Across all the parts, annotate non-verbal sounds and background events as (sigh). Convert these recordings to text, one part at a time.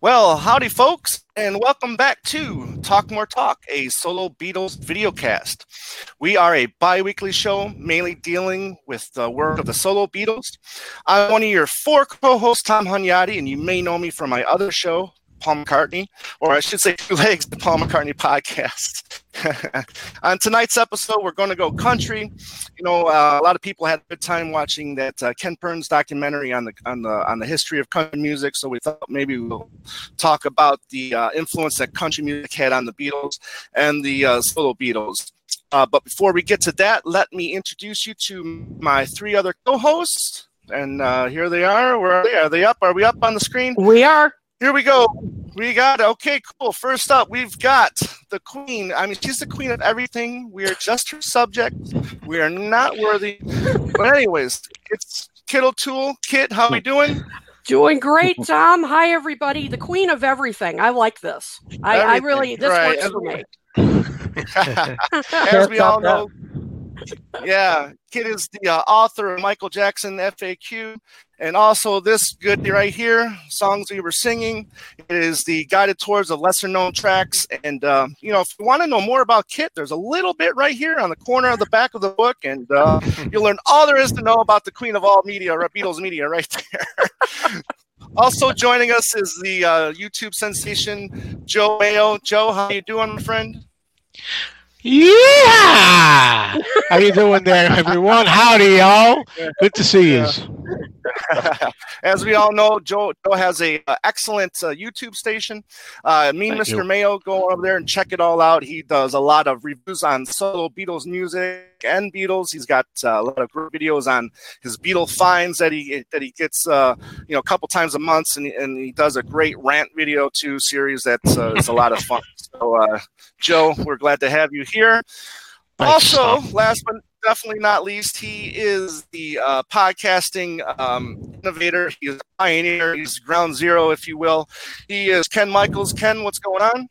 Well, howdy, folks, and welcome back to Talk More Talk, a solo Beatles videocast. We are a bi weekly show mainly dealing with the work of the solo Beatles. I'm one of your four co hosts, Tom Hunyadi, and you may know me from my other show, Paul McCartney, or I should say, Two Legs, the Paul McCartney podcast. (laughs) On tonight's episode, we're going to go country. You know, uh, a lot of people had a good time watching that uh, Ken Burns documentary on the on the on the history of country music. So we thought maybe we'll talk about the uh, influence that country music had on the Beatles and the uh, solo Beatles. Uh, but before we get to that, let me introduce you to my three other co-hosts. And uh, here they are. Where are they? Are they up? Are we up on the screen? We are. Here we go. We got okay, cool. First up, we've got the queen. I mean, she's the queen of everything. We are just her subject. We are not worthy. But anyways, it's Kit O'Toole. Kit, how we doing? Doing great, Tom. Hi, everybody. The queen of everything. I like this. I, I really, this right. works for me. (laughs) As we all know, yeah, Kit is the uh, author of Michael Jackson FAQ, and also this good right here, songs we were singing. It is the guided tours of lesser known tracks, and uh, you know if you want to know more about Kit, there's a little bit right here on the corner of the back of the book, and uh, (laughs) you'll learn all there is to know about the queen of all media, or Beatles media, right there. (laughs) also joining us is the uh, YouTube sensation Joe Mayo. Joe, how you doing, my friend? Yeah! How you doing there, (laughs) everyone? Howdy, y'all. Good to see you. (laughs) As we all know, Joe, Joe has a uh, excellent uh, YouTube station. Uh, me and Thank Mr. you. Mayo go over there and check it all out. He does a lot of reviews on solo Beatles music and Beatles. He's got uh, a lot of great videos on his Beatle finds that he that he gets uh, you know a couple times a month, and, he- and he does a great rant video too series that's uh, it's a lot of fun. So, uh, Joe, we're glad to have you here. Thanks, also, last but definitely not least, he is the uh, podcasting um, innovator. He is a pioneer. He's ground zero, if you will. He is Ken Michaels. Ken, what's going on?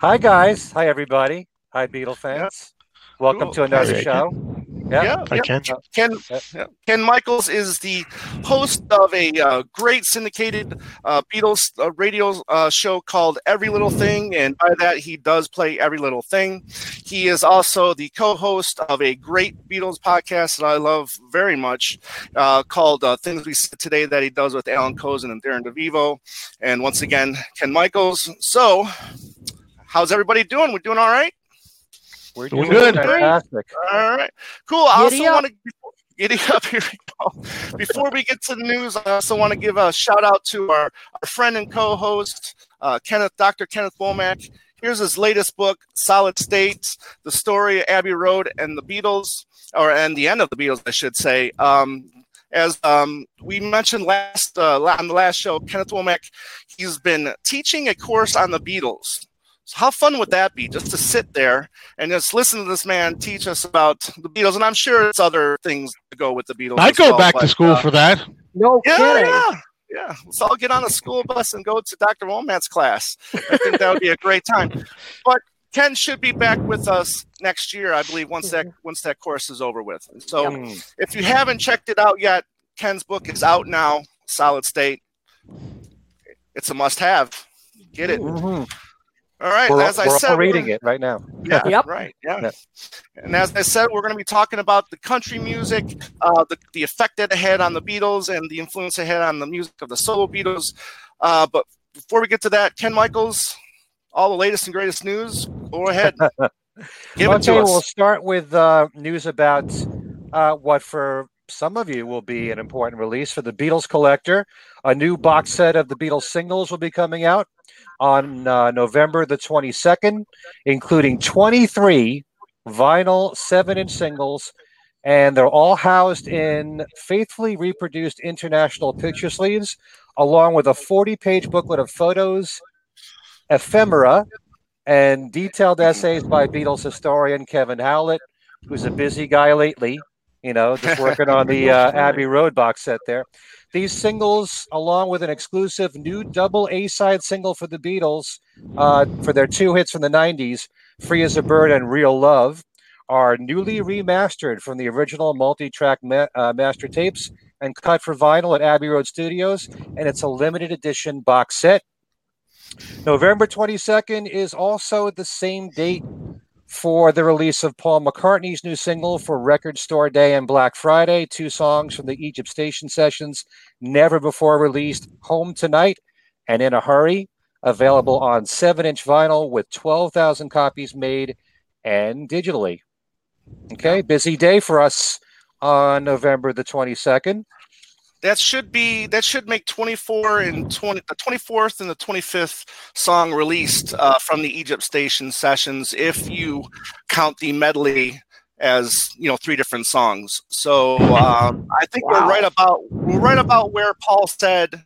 Hi guys. Hi everybody. Hi Beatle fans. Welcome Cool. to another Hey, show. Yeah. I can. Ken, yeah. Ken Michaels is the host of a uh, great syndicated uh, Beatles uh, radio uh, show called Every Little Thing, and by that he does play Every Little Thing. He is also the co-host of a great Beatles podcast that I love very much, uh, called uh, Things We Said Today, that he does with Allan Kozinn and Darren DeVivo. And once again, Ken Michaels. So, how's everybody doing? We're doing all right. We're Doing doing good. fantastic. All right, cool. I also want to giddy (laughs) up here. We. Before we get to the news, I also want to give a shout out to our, our friend and co-host, uh, Kenneth, Dr. Kenneth Womack. Here's his latest book, Solid States: The Story of Abbey Road and the Beatles, or and the end of the Beatles, I should say. Um, as um, we mentioned last uh, on the last show, Kenneth Womack, he's been teaching a course on the Beatles. So how fun would that be just to sit there and just listen to this man teach us about the Beatles? And I'm sure it's other things to go with the Beatles. I'd go well, back to school uh, for that. No yeah, kidding. yeah, yeah. Let's all get on a school bus and go to Dr. Womack's class. I think that would be a great time. (laughs) But Ken should be back with us next year, I believe, once that once that course is over with. And so, Mm. if you haven't checked it out yet, Ken's book is out now. Solid State. It's a must-have. Get it. Mhm. All right. We're, as I we're said, we're- reading it right now. yeah, (laughs) Yep. right. Yeah. Yeah. And as I said, we're going to be talking about the country music, uh, the, the effect that it had on the Beatles and the influence it had on the music of the solo Beatles. Uh, but before we get to that, Ken Michaels, all the latest and greatest news. Go ahead. (laughs) Give it okay, to us. we'll start with uh, news about uh, what for some of you will be an important release for the Beatles collector. A new box set of the Beatles singles will be coming out on uh, November the 22nd, including 23 vinyl 7 inch singles. And they're all housed in faithfully reproduced international picture sleeves, along with a 40 page booklet of photos, ephemera, and detailed essays by Beatles historian Kevin Howlett, who's a busy guy lately, you know, just working on the uh, Abbey Road box set there. These singles, along with an exclusive new double A side single for the Beatles uh, for their two hits from the 90s, Free as a Bird and Real Love, are newly remastered from the original multi track ma- uh, master tapes and cut for vinyl at Abbey Road Studios. And it's a limited edition box set. November 22nd is also the same date for the release of Paul McCartney's new single for Record Store Day and Black Friday, two songs from the Egypt Station sessions, never before released, Home Tonight and In a Hurry, available on 7 inch vinyl with 12,000 copies made and digitally. Okay, busy day for us on November the 22nd. That should be that should make 24 and 20 the 24th and the 25th song released uh, from the Egypt Station sessions if you count the medley as you know three different songs. So uh, I think we're right about we're right about where Paul said.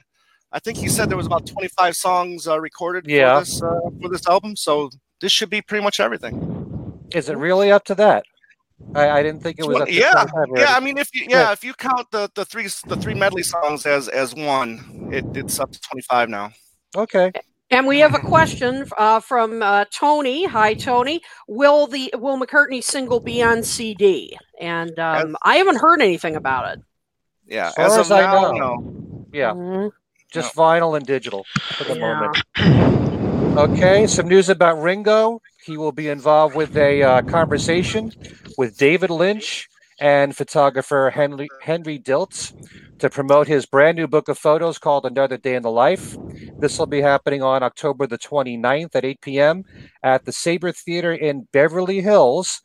I think he said there was about 25 songs uh, recorded Yeah. for this uh, for this album. So this should be pretty much everything. Is it really up to that? I, I didn't think it was up to yeah, yeah. I mean, if you, yeah, if you count the, the three the three medley songs as as one, it, it's up to 25 now. Okay. And we have a question uh, from uh, Tony. Hi, Tony. Will the Will McCartney single be on CD? And um, I haven't heard anything about it. Yeah, As far as, as of I now, know. no. Yeah. Mhm. Just vinyl and digital for the Yeah. moment. Okay, some news about Ringo. He will be involved with a uh, conversation with David Lynch and photographer Henry, Henry Diltz to promote his brand new book of photos called Another Day in the Life. This will be happening on October the 29th at 8 p.m. at the Saban Theater in Beverly Hills.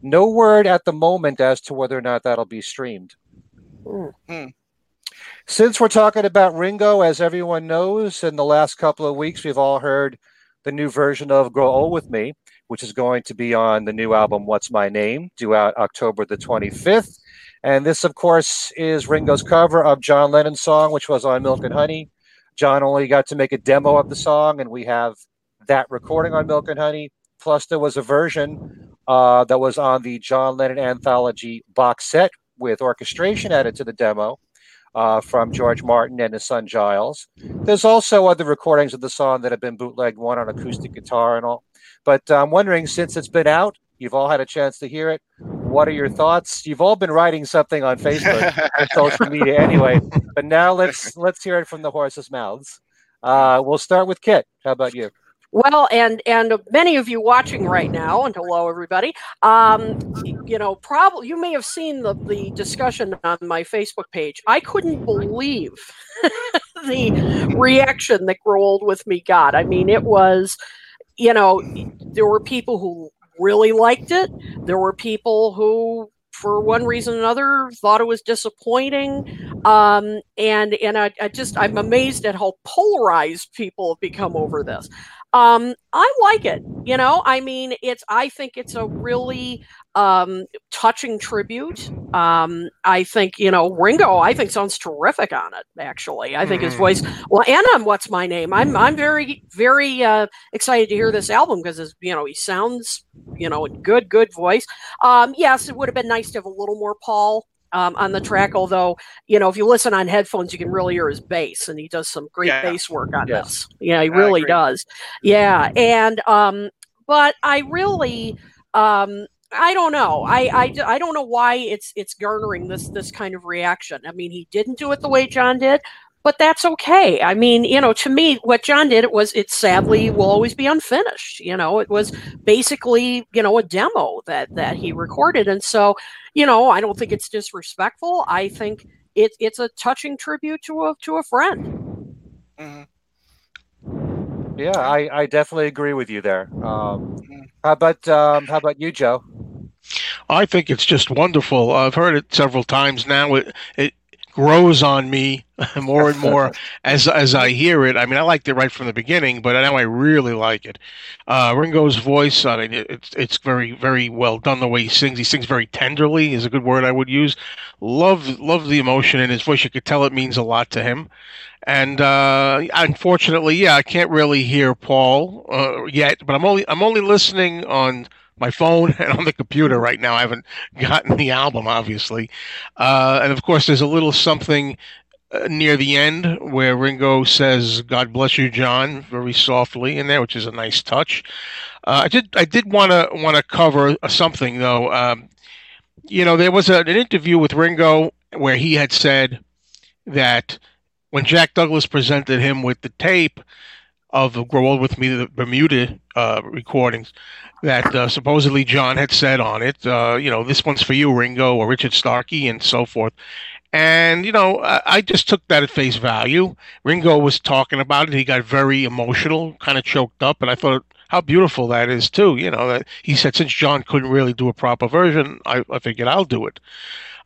No word at the moment as to whether or not that'll be streamed. Hmm. Since we're talking about Ringo, as everyone knows, in the last couple of weeks, we've all heard the new version of Grow Old With Me, which is going to be on the new album What's My Name, due out October the 25th. And this, of course, is Ringo's cover of John Lennon's song, which was on Milk and Honey. John only got to make a demo of the song, and we have that recording on Milk and Honey. Plus, there was a version uh, that was on the John Lennon Anthology box set with orchestration added to the demo uh, from George Martin and his son Giles. There's also other recordings of the song that have been bootlegged, one on acoustic guitar and all. But I'm wondering, since it's been out, you've all had a chance to hear it. What are your thoughts? You've all been writing something on Facebook (laughs) and social media anyway. But now let's let's hear it from the horse's mouths. Uh, we'll start with Kit. How about you? Well, and and many of you watching right now, and hello everybody. Um, you know, probably you may have seen the the discussion on my Facebook page. I couldn't believe (laughs) the reaction that Grow Old with Me got. I mean, it was, you know, there were people who really liked it. There were people who, for one reason or another, thought it was disappointing. Um, and and I, I just I'm amazed at how polarized people have become over this. Um, I like it. You know, I mean, it's I think it's a really um, touching tribute. Um, I think you know Ringo. I think sounds terrific on it. Actually, I think his Mhm. voice. Well, and on what's my name? I'm I'm very very uh, excited to hear this album because you know he sounds you know a good good voice. Um, yes, it would have been nice to have a little more Paul um, on the track. Although you know if you listen on headphones, you can really hear his bass, and he does some great Yeah. bass work on Yes. this. Yeah, he really does. Yeah, and um, but I really um. I don't know. I, I, I don't know why it's it's garnering this this kind of reaction. I mean, he didn't do it the way John did, but that's okay. I mean, you know, to me, what John did it was it sadly will always be unfinished. You know, it was basically you know a demo that that he recorded, and so you know, I don't think it's disrespectful. I think it, it's a touching tribute to a to a friend. Mhm. Yeah, I, I definitely agree with you there. Um, how about um, how about you, Joe? I think it's just wonderful. I've heard it several times now. It it grows on me (laughs) more and more (laughs) as as I hear it. I mean, I liked it right from the beginning, but now I really like it. Uh, Ringo's voice, I mean, it's it's very very well done the way he sings. He sings very tenderly is a good word I would use. Love love the emotion in his voice. You could tell it means a lot to him. And uh, unfortunately, yeah, I can't really hear Paul uh, yet, but I'm only I'm only listening on my phone (laughs) and on the computer right now. I haven't gotten the album, obviously. Uh, and of course, there's a little something uh, near the end where Ringo says, "God bless you, John," very softly in there, which is a nice touch. Uh, I did I did want to want to cover something though. Um, you know, there was a, an interview with Ringo where he had said that when Jack Douglas presented him with the tape of "Grow Old with Me," the Bermuda uh, recordings, that uh, supposedly John had said on it, uh, you know, this one's for you, Ringo, or Richard Starkey, and so forth. And, you know, I, I just took that at face value. Ringo was talking about it. He got very emotional, kind of choked up. And I thought, how beautiful that is, too. You know, that he said, since John couldn't really do a proper version, I, I figured I'll do it.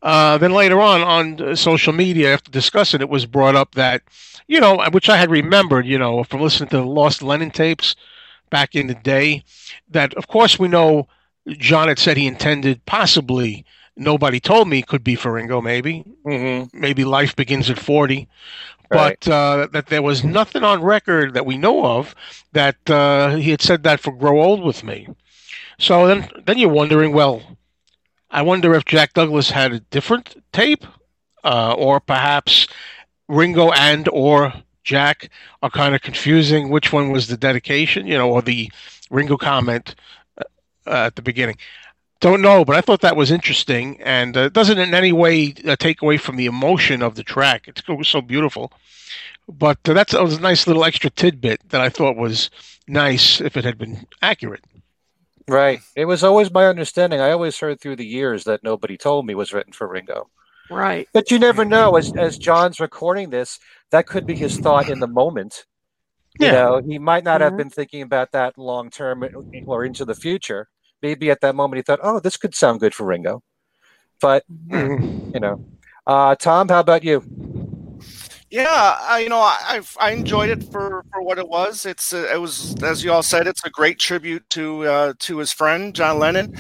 Uh, then later on, on social media, after discussing it, was brought up that, you know, which I had remembered, you know, from listening to the Lost Lennon tapes back in the day, that of course we know John had said he intended possibly nobody told me could be for Ringo, maybe. Mm-hmm. Maybe life begins at 40. Right. But uh, that there was nothing on record that we know of that uh, he had said that for Grow Old with Me. So then, then you're wondering, well, I wonder if Jack Douglas had a different tape, uh, or perhaps Ringo and or Jack are kind of confusing which one was the dedication, you know, or the Ringo comment uh, at the beginning. Don't know, but I thought that was interesting, and uh, doesn't in any way uh, take away from the emotion of the track. It's so beautiful. But uh, that's a nice little extra tidbit that I thought was nice if it had been accurate. Right. It was always my understanding. I always heard through the years that nobody told me was written for Ringo. Right. But you never know. As as John's recording this, that could be his thought in the moment. You Yeah. know, he might not have Mhm. been thinking about that long term or into the future. Maybe at that moment he thought, "Oh, this could sound good for Ringo." But Mm. you know, uh, Tom, how about you? Yeah, I, you know, I I've, enjoyed it for, for what it was. It's uh, it was as you all said, it's a great tribute to uh, to his friend John Lennon.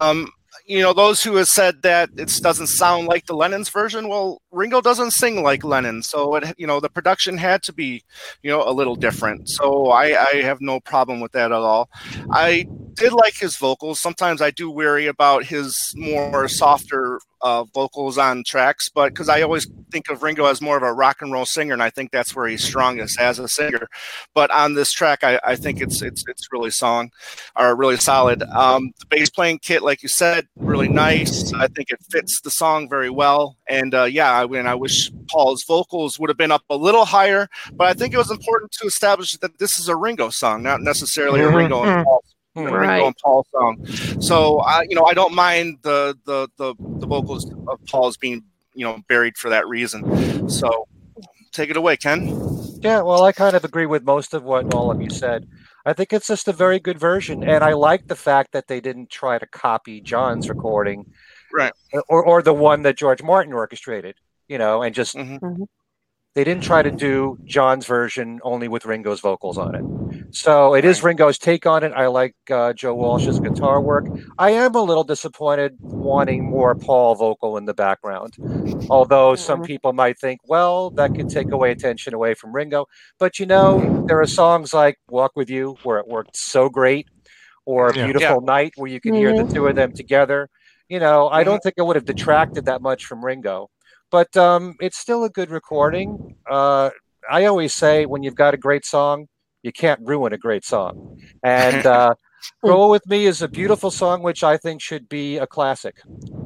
Um, you know, those who have said that it doesn't sound like the Lennon's version. Well, Ringo doesn't sing like Lennon, so it you know the production had to be you know a little different. So I I have no problem with that at all. I did like his vocals. Sometimes I do worry about his more softer uh, vocals on tracks, but because I always think of Ringo as more of a rock and roll singer, and I think that's where he's strongest as a singer. But on this track, I, I think it's it's it's really song, or really solid. Um, the bass playing kit, like you said, really nice. I think it fits the song very well. And uh, yeah, I mean, I wish Paul's vocals would have been up a little higher, but I think it was important to establish that this is a Ringo song, not necessarily a Ringo and Paul a Mm-hmm. Right. Ringo and Paul song. So I, you know, I don't mind the the the, the vocals of Paul's being you know buried for that reason. So take it away, Ken. Yeah, well, I kind of agree with most of what all of you said. I think it's just a very good version, and I like the fact that they didn't try to copy John's recording, Right. or or the one that George Martin orchestrated. You know, and just Mhm. They didn't try to do John's version only with Ringo's vocals on it. So it is Ringo's take on it. I like uh, Joe Walsh's guitar work. I am a little disappointed wanting more Paul vocal in the background. Although some Mhm. people might think, well, that could take away attention away from Ringo. But you know, there are songs like Walk With You where it worked so great, or Yeah. Beautiful Night where you can hear the two of them together. You know, I don't think it would have detracted that much from Ringo. But um, it's still a good recording. Uh, I always say when you've got a great song, you can't ruin a great song. And (laughs) uh, Roll With Me is a beautiful song, which I think should be a classic.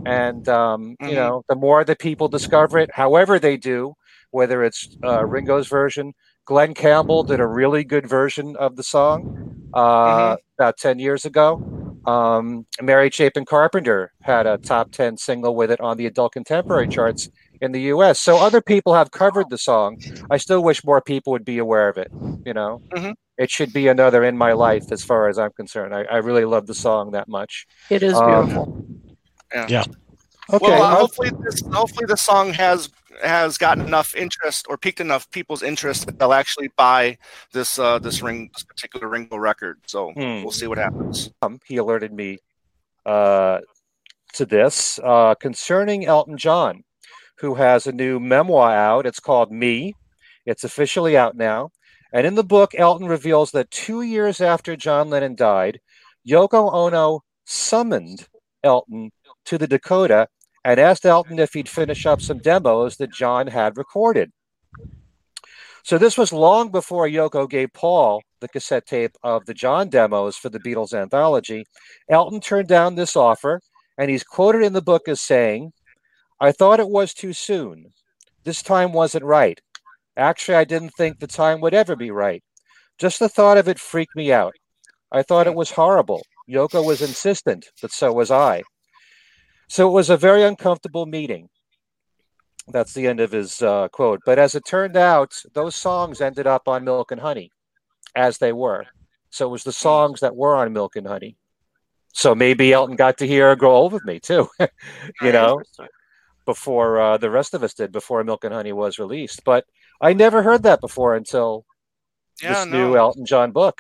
And, um, you Mhm. know, the more that people discover it, however they do, whether it's uh, Ringo's version, Glen Campbell did a really good version of the song uh, about 10 years ago. Um, Mary Chapin Carpenter had a top 10 single with it on the adult contemporary charts in the US. So other people have covered the song. I still wish more people would be aware of it. You know, Mhm. it should be another in my life as far as I'm concerned. I, I really love the song that much. It is Um, beautiful. Yeah. Yeah. Okay. well, uh, hopefully this hopefully the song has has gotten enough interest or piqued enough people's interest that they'll actually buy this uh this ring this particular Ringo record. So Hmm. we'll see what happens. um, he alerted me uh, to this uh, concerning Elton John, who has a new memoir out. It's called Me. It's officially out now. And in the book, Elton reveals that two years after John Lennon died, Yoko Ono summoned Elton to the Dakota and asked Elton if he'd finish up some demos that John had recorded. So this was long before Yoko gave Paul the cassette tape of the John demos for the Beatles anthology. Elton turned down this offer, and he's quoted in the book as saying, I thought it was too soon. This time wasn't right. Actually, I didn't think the time would ever be right. Just the thought of it freaked me out. I thought it was horrible. Yoko was insistent, but so was I. So it was a very uncomfortable meeting. That's the end of his uh, quote. But as it turned out, those songs ended up on Milk and Honey, as they were. So it was the songs that were on Milk and Honey. So maybe Elton got to hear "Grow Old with Me" too, (laughs) you know. Before uh, the rest of us did, before Milk and Honey was released. But I never heard that before until Yeah, this new. Elton John book.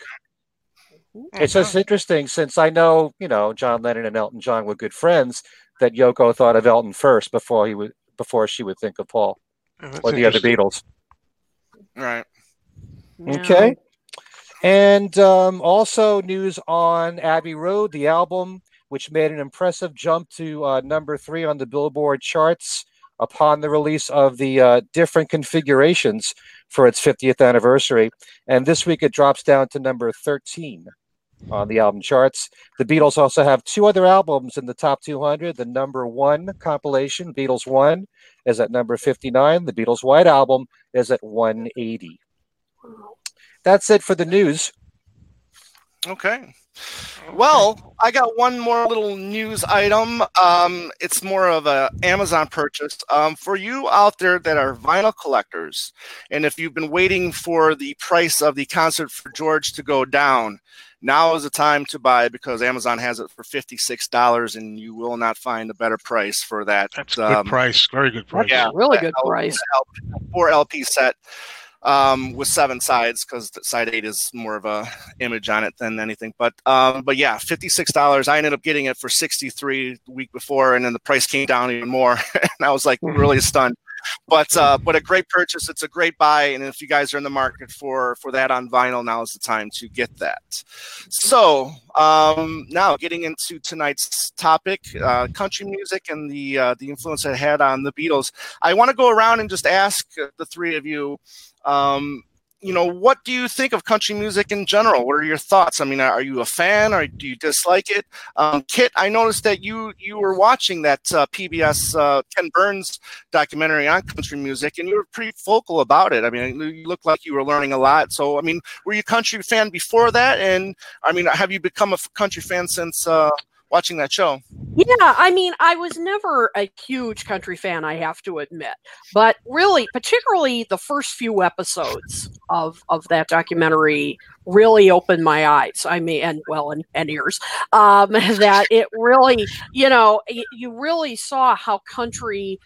It's just interesting since I know, you know, John Lennon and Elton John were good friends. That Yoko thought of Elton first before he would before she would think of Paul That's or the other. Beatles. right. Yeah. Okay. And um, also news on Abbey Road, the album, which made an impressive jump to uh, number three on the Billboard charts upon the release of the uh, different configurations for its 50th anniversary. And this week it drops down to number 13 on the album charts. The Beatles also have two other albums in the top 200. The number one compilation, Beatles One, is at number 59. The Beatles White Album is at 180 that's it for the news. Okay. Well, I got one more little news item. Um, it's more of a Amazon purchase um, for you out there that are vinyl collectors, and if you've been waiting for the price of the concert for George to go down, now is the time to buy because Amazon has it for fifty six dollars, and you will not find a better price for that. That's a good um, price. Very good price. yeah, Really good L- price. L- four LP set um, with seven sides because side eight is more of a image on it than anything. But um, but yeah, fifty six dollars. I ended up getting it for sixty three the week before, and then the price came down even more, (laughs) and I was like really stunned. But uh, but a great purchase. It's a great buy, and if you guys are in the market for for that on vinyl, now is the time to get that. So um, now getting into tonight's topic, uh, country music and the uh, the influence it had on the Beatles. I want to go around and just ask the three of you, um, you know, what do you think of country music in general? What are your thoughts? I mean, are you a fan or do you dislike it? Um, Kit, I noticed that you you were watching that uh, PBS uh, Ken Burns documentary on country music, and you were pretty vocal about it. I mean, you looked like you were learning a lot. So, I mean, were you a country fan before that? And I mean, have you become a country fan since uh, watching that show? Yeah, I mean, I was never a huge country fan, I have to admit. But really, particularly the first few episodes of of that documentary really opened my eyes. I mean, and well, and, and ears. Um, (laughs) that it really, you know, you really saw how country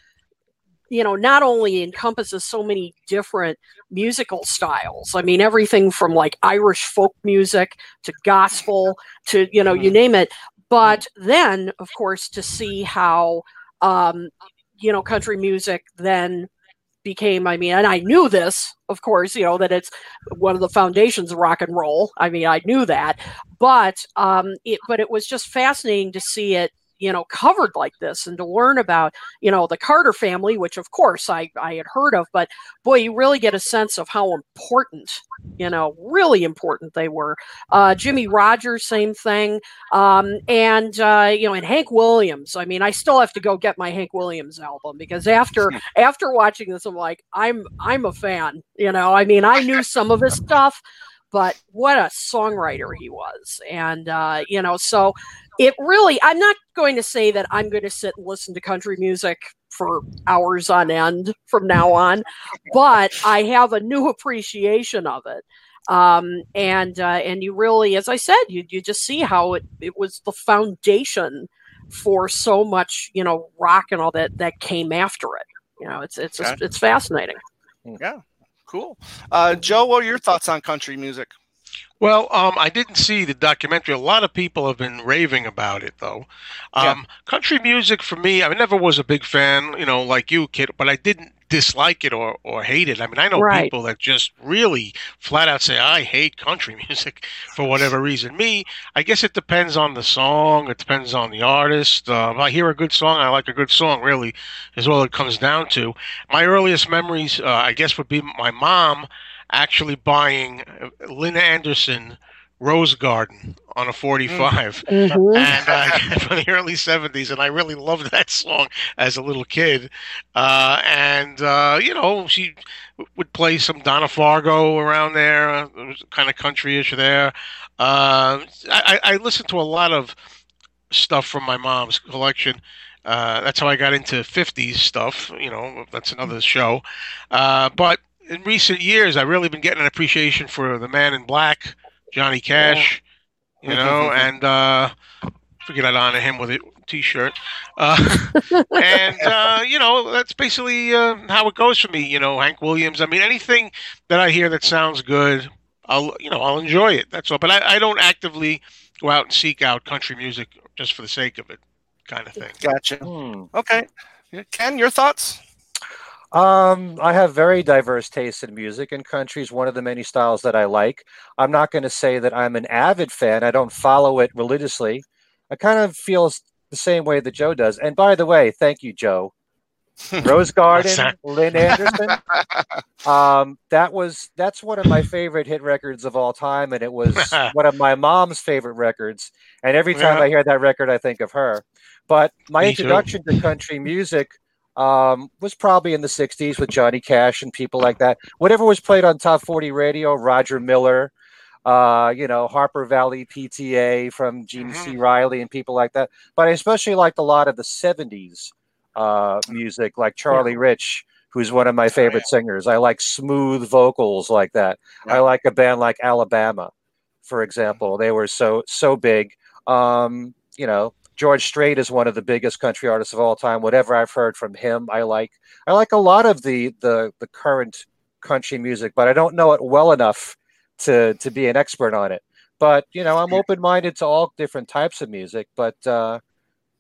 you know not only encompasses so many different musical styles i mean everything from like irish folk music to gospel to you know you name it but then of course to see how um you know country music then became i mean and i knew this of course you know that it's one of the foundations of rock and roll. I mean i knew that. But um it but it was just fascinating to see it you know covered like this and to learn about you know the carter family which of course i i had heard of but boy you really get a sense of how important you know really important they were. Uh jimmie rodgers same thing. Um and uh you know and hank williams. I mean i still have to go get my hank williams album because after (laughs) after watching this i'm like i'm i'm a fan you know? I mean i knew some of his stuff but what a songwriter he was. And uh you know so it really i'm not going to say that i'm going to sit and listen to country music for hours on end from now on but i have a new appreciation of it um, and uh, and you really as i said you, you just see how it, it was the foundation for so much, you know, rock and all that that came after it. You know, it's it's Okay. it's fascinating. Yeah, cool. Uh, Joe, what are your thoughts on country music? Well, um, I didn't see the documentary. A lot of people have been raving about it, though. Um, Yeah. Country music for me, I never was a big fan, you know, like you, Kit, but I didn't dislike it or, or hate it. I mean, I know Right. people that just really flat out say, I hate country (laughs) music for whatever reason. Me, I guess it depends on the song, it depends on the artist. Uh, if I hear a good song, I like a good song, really, is all it comes down to. My earliest memories, uh, I guess, would be my mom actually buying uh, Lynn Anderson Rose Garden on a 45 Mhm. (laughs) and uh, (laughs) from the early 70s and I really loved that song as a little kid. Uh, and uh, you know she would play some Donna Fargo around there uh, it was kind of countryish there. Uh, I, I I listened to a lot of stuff from my mom's collection. Uh, that's how I got into 50s stuff you know that's another show. Uh, but in recent years I've really been getting an appreciation for the man in black Johnny Cash you know, (laughs) and uh, forget I'd honor him with a T-shirt. Uh, (laughs) and uh, you know, that's basically uh, how it goes for me. You know, Hank Williams. I mean, anything that I hear that sounds good, I'll you know I'll enjoy it. That's all. But I, I don't actively go out and seek out country music just for the sake of it, kind of thing. Gotcha. Hmm. Okay, Ken, your thoughts? Um, I have very diverse tastes in music, and country is one of the many styles that I like. I'm not going to say that I'm an avid fan. I don't follow it religiously. I kind of feel the same way that Joe does. And by the way, thank you, Joe. (laughs) Rose Garden. Lynn Anderson. (laughs) Um, that was that's one of my favorite hit records of all time, and it was (laughs) one of my mom's favorite records. And every time Yeah. I hear that record, I think of her. But my Me too. introduction to country music um, was probably in the '60s with Johnny Cash and people like that. Whatever was played on Top 40 Radio, Roger Miller, uh, you know, Harper Valley PTA from Jeannie C. Riley and people like that. But I especially liked a lot of the '70s uh, music, like Charlie Rich, who's one of my favorite singers. I like smooth vocals like that. I like a band like Alabama, for example. They were so so big. Um, you know, George Strait is one of the biggest country artists of all time. Whatever I've heard from him, I like. I like a lot of the the the current country music, but I don't know it well enough to to be an expert on it. But you know, I'm open minded to all different types of music. But uh,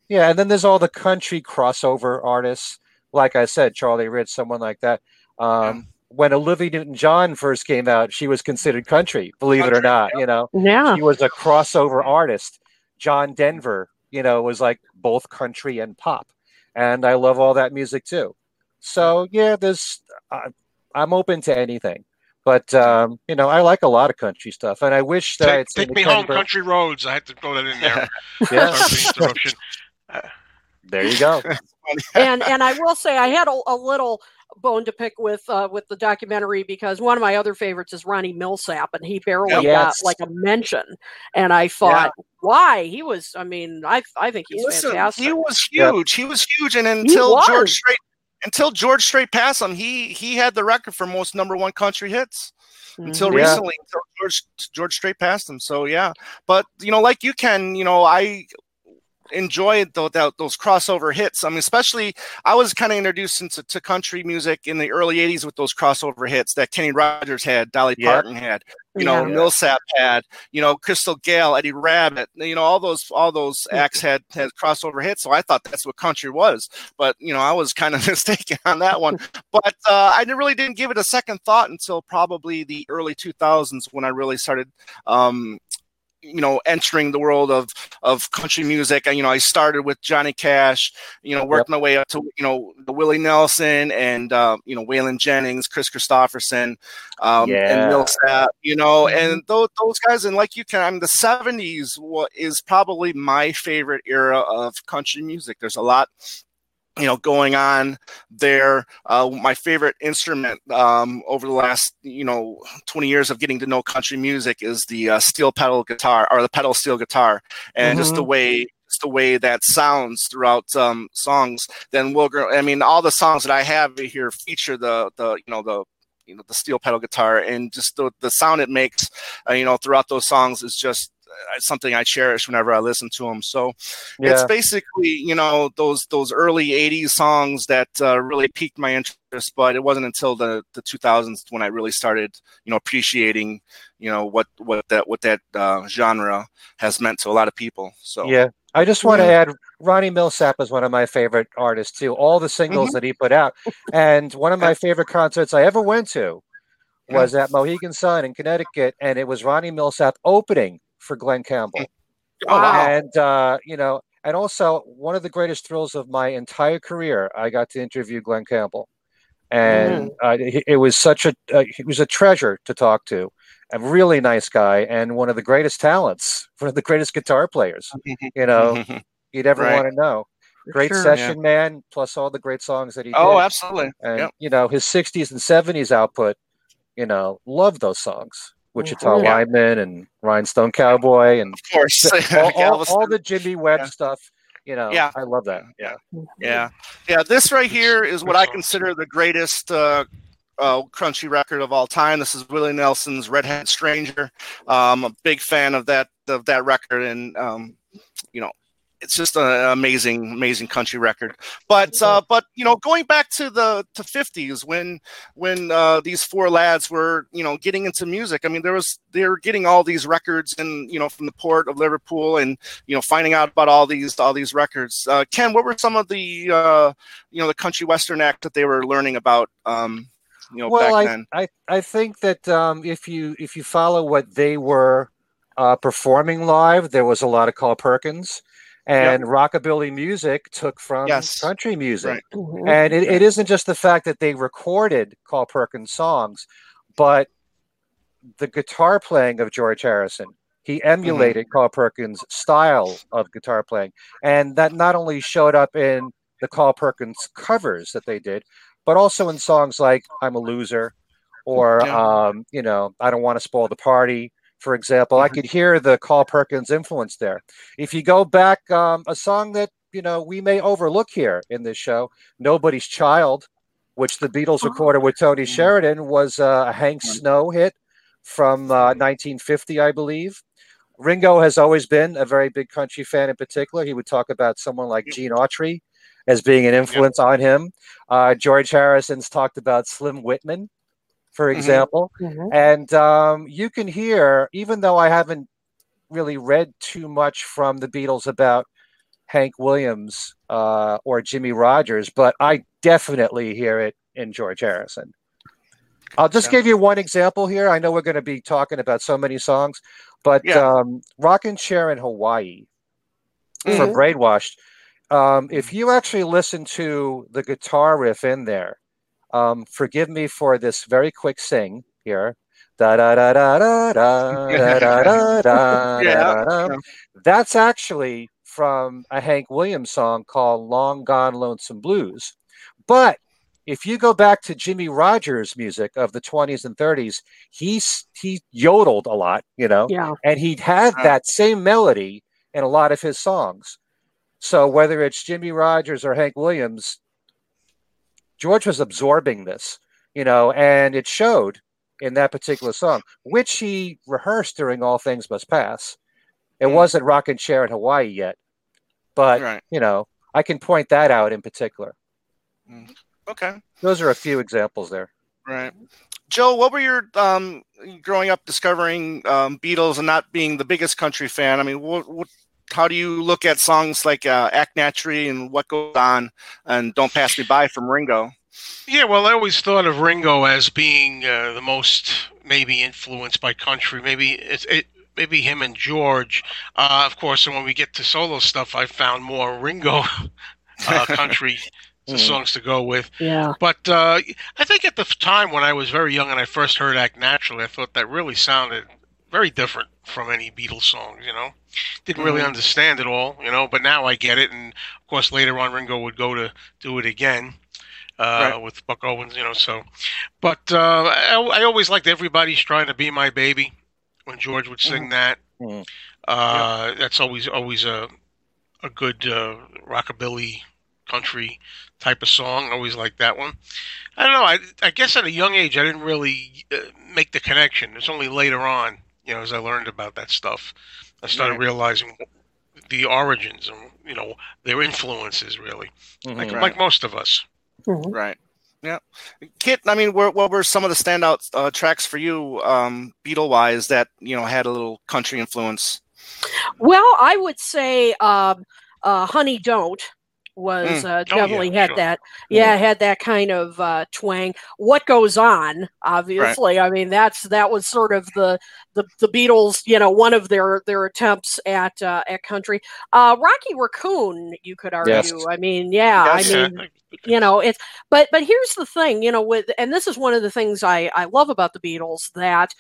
yeah, and then there's all the country crossover artists. Like I said, Charlie Rich, someone like that. Um, When Olivia Newton-John first came out, she was considered country. Believe it or Country, not, you know Yeah. he was a crossover artist. John Denver, you know, was like both country and pop, and I love all that music too. So yeah, there's uh, I'm open to anything, but um, you know, I like a lot of country stuff, and I wish that I Take, had seen take me home, Bur- country roads. I had to throw that in there. Yeah, (laughs) Sorry for the interruption. there you go. and and I will say I had a, a little bone to pick with uh, with the documentary because one of my other favorites is Ronnie Milsap, and he barely got like a mention. And I thought, why? He was. I mean, I I think he's Listen, fantastic. he was Yep. huge. He was huge, and until. George Strait, until George Strait passed him, he he had the record for most number one country hits. Until Mhm. Yeah. recently, until George George Strait passed him. So yeah, but you know, like you Ken, you know, I enjoyed tho- tho- those crossover hits. I mean, especially I was kind of introduced into to country music in the early '80s with those crossover hits that Kenny Rogers had, Dolly Yeah. Parton had, you know, Yeah. Milsap had, you know, Crystal Gayle, Eddie Rabbitt, you know, all those all those acts had had crossover hits. So I thought that's what country was, but you know, I was kind of (laughs) mistaken on that one. But uh, I really didn't give it a second thought until probably the early 2000s when I really started. Um, you know, entering the world of of country music. And, you know, I started with Johnny Cash, you know, worked my way up to, you know, the Willie Nelson and, uh, you know, Waylon Jennings, Kris Kristofferson, um, Yeah. and Milsap, you know, Mm-hmm. and those, those guys. And like you Ken, I mean, the 70s what is probably my favorite era of country music. There's a lot you know going on there. Uh, my favorite instrument um, over the last you know 20 years of getting to know country music is the uh, steel pedal guitar or the pedal steel guitar. And just the way just the way that sounds throughout um, songs. Then we'll i mean all the songs that i have here feature the the you know the you know the steel pedal guitar. And just the, the sound it makes uh, you know throughout those songs is just something I cherish whenever I listen to them. So Yeah. it's basically you know those those early '80s songs that uh, really piqued my interest, but it wasn't until the the 2000s when I really started you know appreciating you know what what that what that uh, genre has meant to a lot of people. So Yeah. I just want to add Ronnie Milsap is one of my favorite artists too. All the singles that he put out. And one of my (laughs) favorite concerts I ever went to was at Mohegan Sun in Connecticut, and it was Ronnie Milsap opening for Glen Campbell. Oh, wow. And uh, you know, and also one of the greatest thrills of my entire career, I got to interview Glen Campbell, and uh, it, it was such a uh, he was a treasure to talk to. A really nice guy and one of the greatest talents, (laughs) one of the greatest guitar players. You know, (laughs) you'd ever Right. want to know. Great Sure. session man, plus all the great songs that he oh, did. absolutely. And Yep. you know, his '60s and '70s output, you know, love those songs. Wichita Mhm. Yeah. Lineman and Rhinestone Cowboy and Of course, (laughs) (laughs) all, all, all the Jimmy Webb Yeah. stuff. You know, Yeah. I love that. Yeah. Yeah, yeah. This right here is what I consider the greatest uh, uh, crunchy record of all time. This is Willie Nelson's "Redhead Stranger." Um, I'm a big fan of that of that record, and um, you know, it's just an amazing, amazing country record. But uh, but you know, going back to the to 50s when when uh, these four lads were you know getting into music. I mean, there was they were getting all these records, and you know, from the port of Liverpool, and you know, finding out about all these all these records. Uh, Ken, what were some of the uh, you know the country western act that they were learning about? Um, you know, well, back I, then. I I think that um, if you if you follow what they were uh, performing live, there was a lot of Carl Perkins, and rockabilly music took from Yes. country music. Right. Mhm. And it, it isn't just the fact that they recorded Carl Perkins songs, but the guitar playing of George Harrison. He emulated Carl Perkins' style of guitar playing. And that not only showed up in the Carl Perkins covers that they did, but also in songs like I'm a Loser or, Yeah. um, you know, I Don't Want to Spoil the Party, for example. I could hear the Carl Perkins influence there. If you go back, um, a song that, you know, we may overlook here in this show, Nobody's Child, which the Beatles recorded with Tony Sheridan, was uh, a Hank Snow hit from uh, 1950, I believe. Ringo has always been a very big country fan in particular. He would talk about someone like Gene Autry as being an influence on him. Uh, George Harrison's talked about Slim Whitman, for Mhm. example. Mhm. And um, you can hear, even though I haven't really read too much from the Beatles about Hank Williams uh, or Jimmie Rodgers, but I definitely hear it in George Harrison. I'll just Yeah. give you one example here. I know we're going to be talking about so many songs, but Yeah. um, Rockin' Chair in Hawaii for Mhm. Brainwashed. Um, if you actually listen to the guitar riff in there, um, forgive me for this very quick sing here. Da da da da da da da da da (laughs) da Yeah. da da. That's actually from a Hank Williams song called Long Gone Lonesome Blues. But if you go back to Jimmie Rodgers' music of the 20s and 30s, he's he yodeled a lot, you know Yeah. and he had that same melody in a lot of his songs. So whether it's Jimmie Rodgers or Hank Williams, George was absorbing this, you know, and it showed in that particular song, which he rehearsed during All Things Must Pass. It Mm. wasn't Rockin' Chair in Hawaii yet, but right. you know, I can point that out in particular. Okay. Those are a few examples there. Right. Joe, what were your um, growing up discovering um, Beatles and not being the biggest country fan? I mean, what, what, how do you look at songs like uh, Act Naturally and What Goes On and Don't Pass Me By from Ringo? Yeah, well, I always thought of Ringo as being uh, the most maybe influenced by country. Maybe it's it, maybe him and George. Uh, of course, and when we get to solo stuff, I found more Ringo (laughs) uh, (laughs) country Mhm. songs to go with. Yeah. But uh, I think at the time when I was very young and I first heard Act Naturally, I thought that really sounded very different from any Beatles songs, you know. Didn't really Mhm. understand it all, you know, but now I get it. And of course, later on, Ringo would go to do it again uh, Right. with Buck Owens, you know. So, but uh, I, I always liked Everybody's Trying to Be My Baby when George would sing that. Mhm. Uh, That's always always a a good uh, rockabilly country type of song. I always liked that one. I don't know. I I guess at a young age I didn't really uh, make the connection. It's only later on, you know, as I learned about that stuff, I started Right. realizing the origins and you know their influences really, like Mhm. like most of us. Mhm. Right. Yeah. Kit, I mean, where, what were some of the standout uh, tracks for you, um, Beatle wise, that, you know, had a little country influence? Well, I would say um, uh, "Honey Don't" was Mm. uh, Oh, yeah, definitely had sure. that. Yeah, had that kind of uh, twang. What goes on? Obviously, I mean that's that was sort of the the the Beatles. You know, one of their their attempts at uh, at country. Uh, Rocky Raccoon, you could argue. Yes. I mean, yeah, Yes. I mean, you know it's but but here's the thing you know with and this is one of the things i i love about the beatles that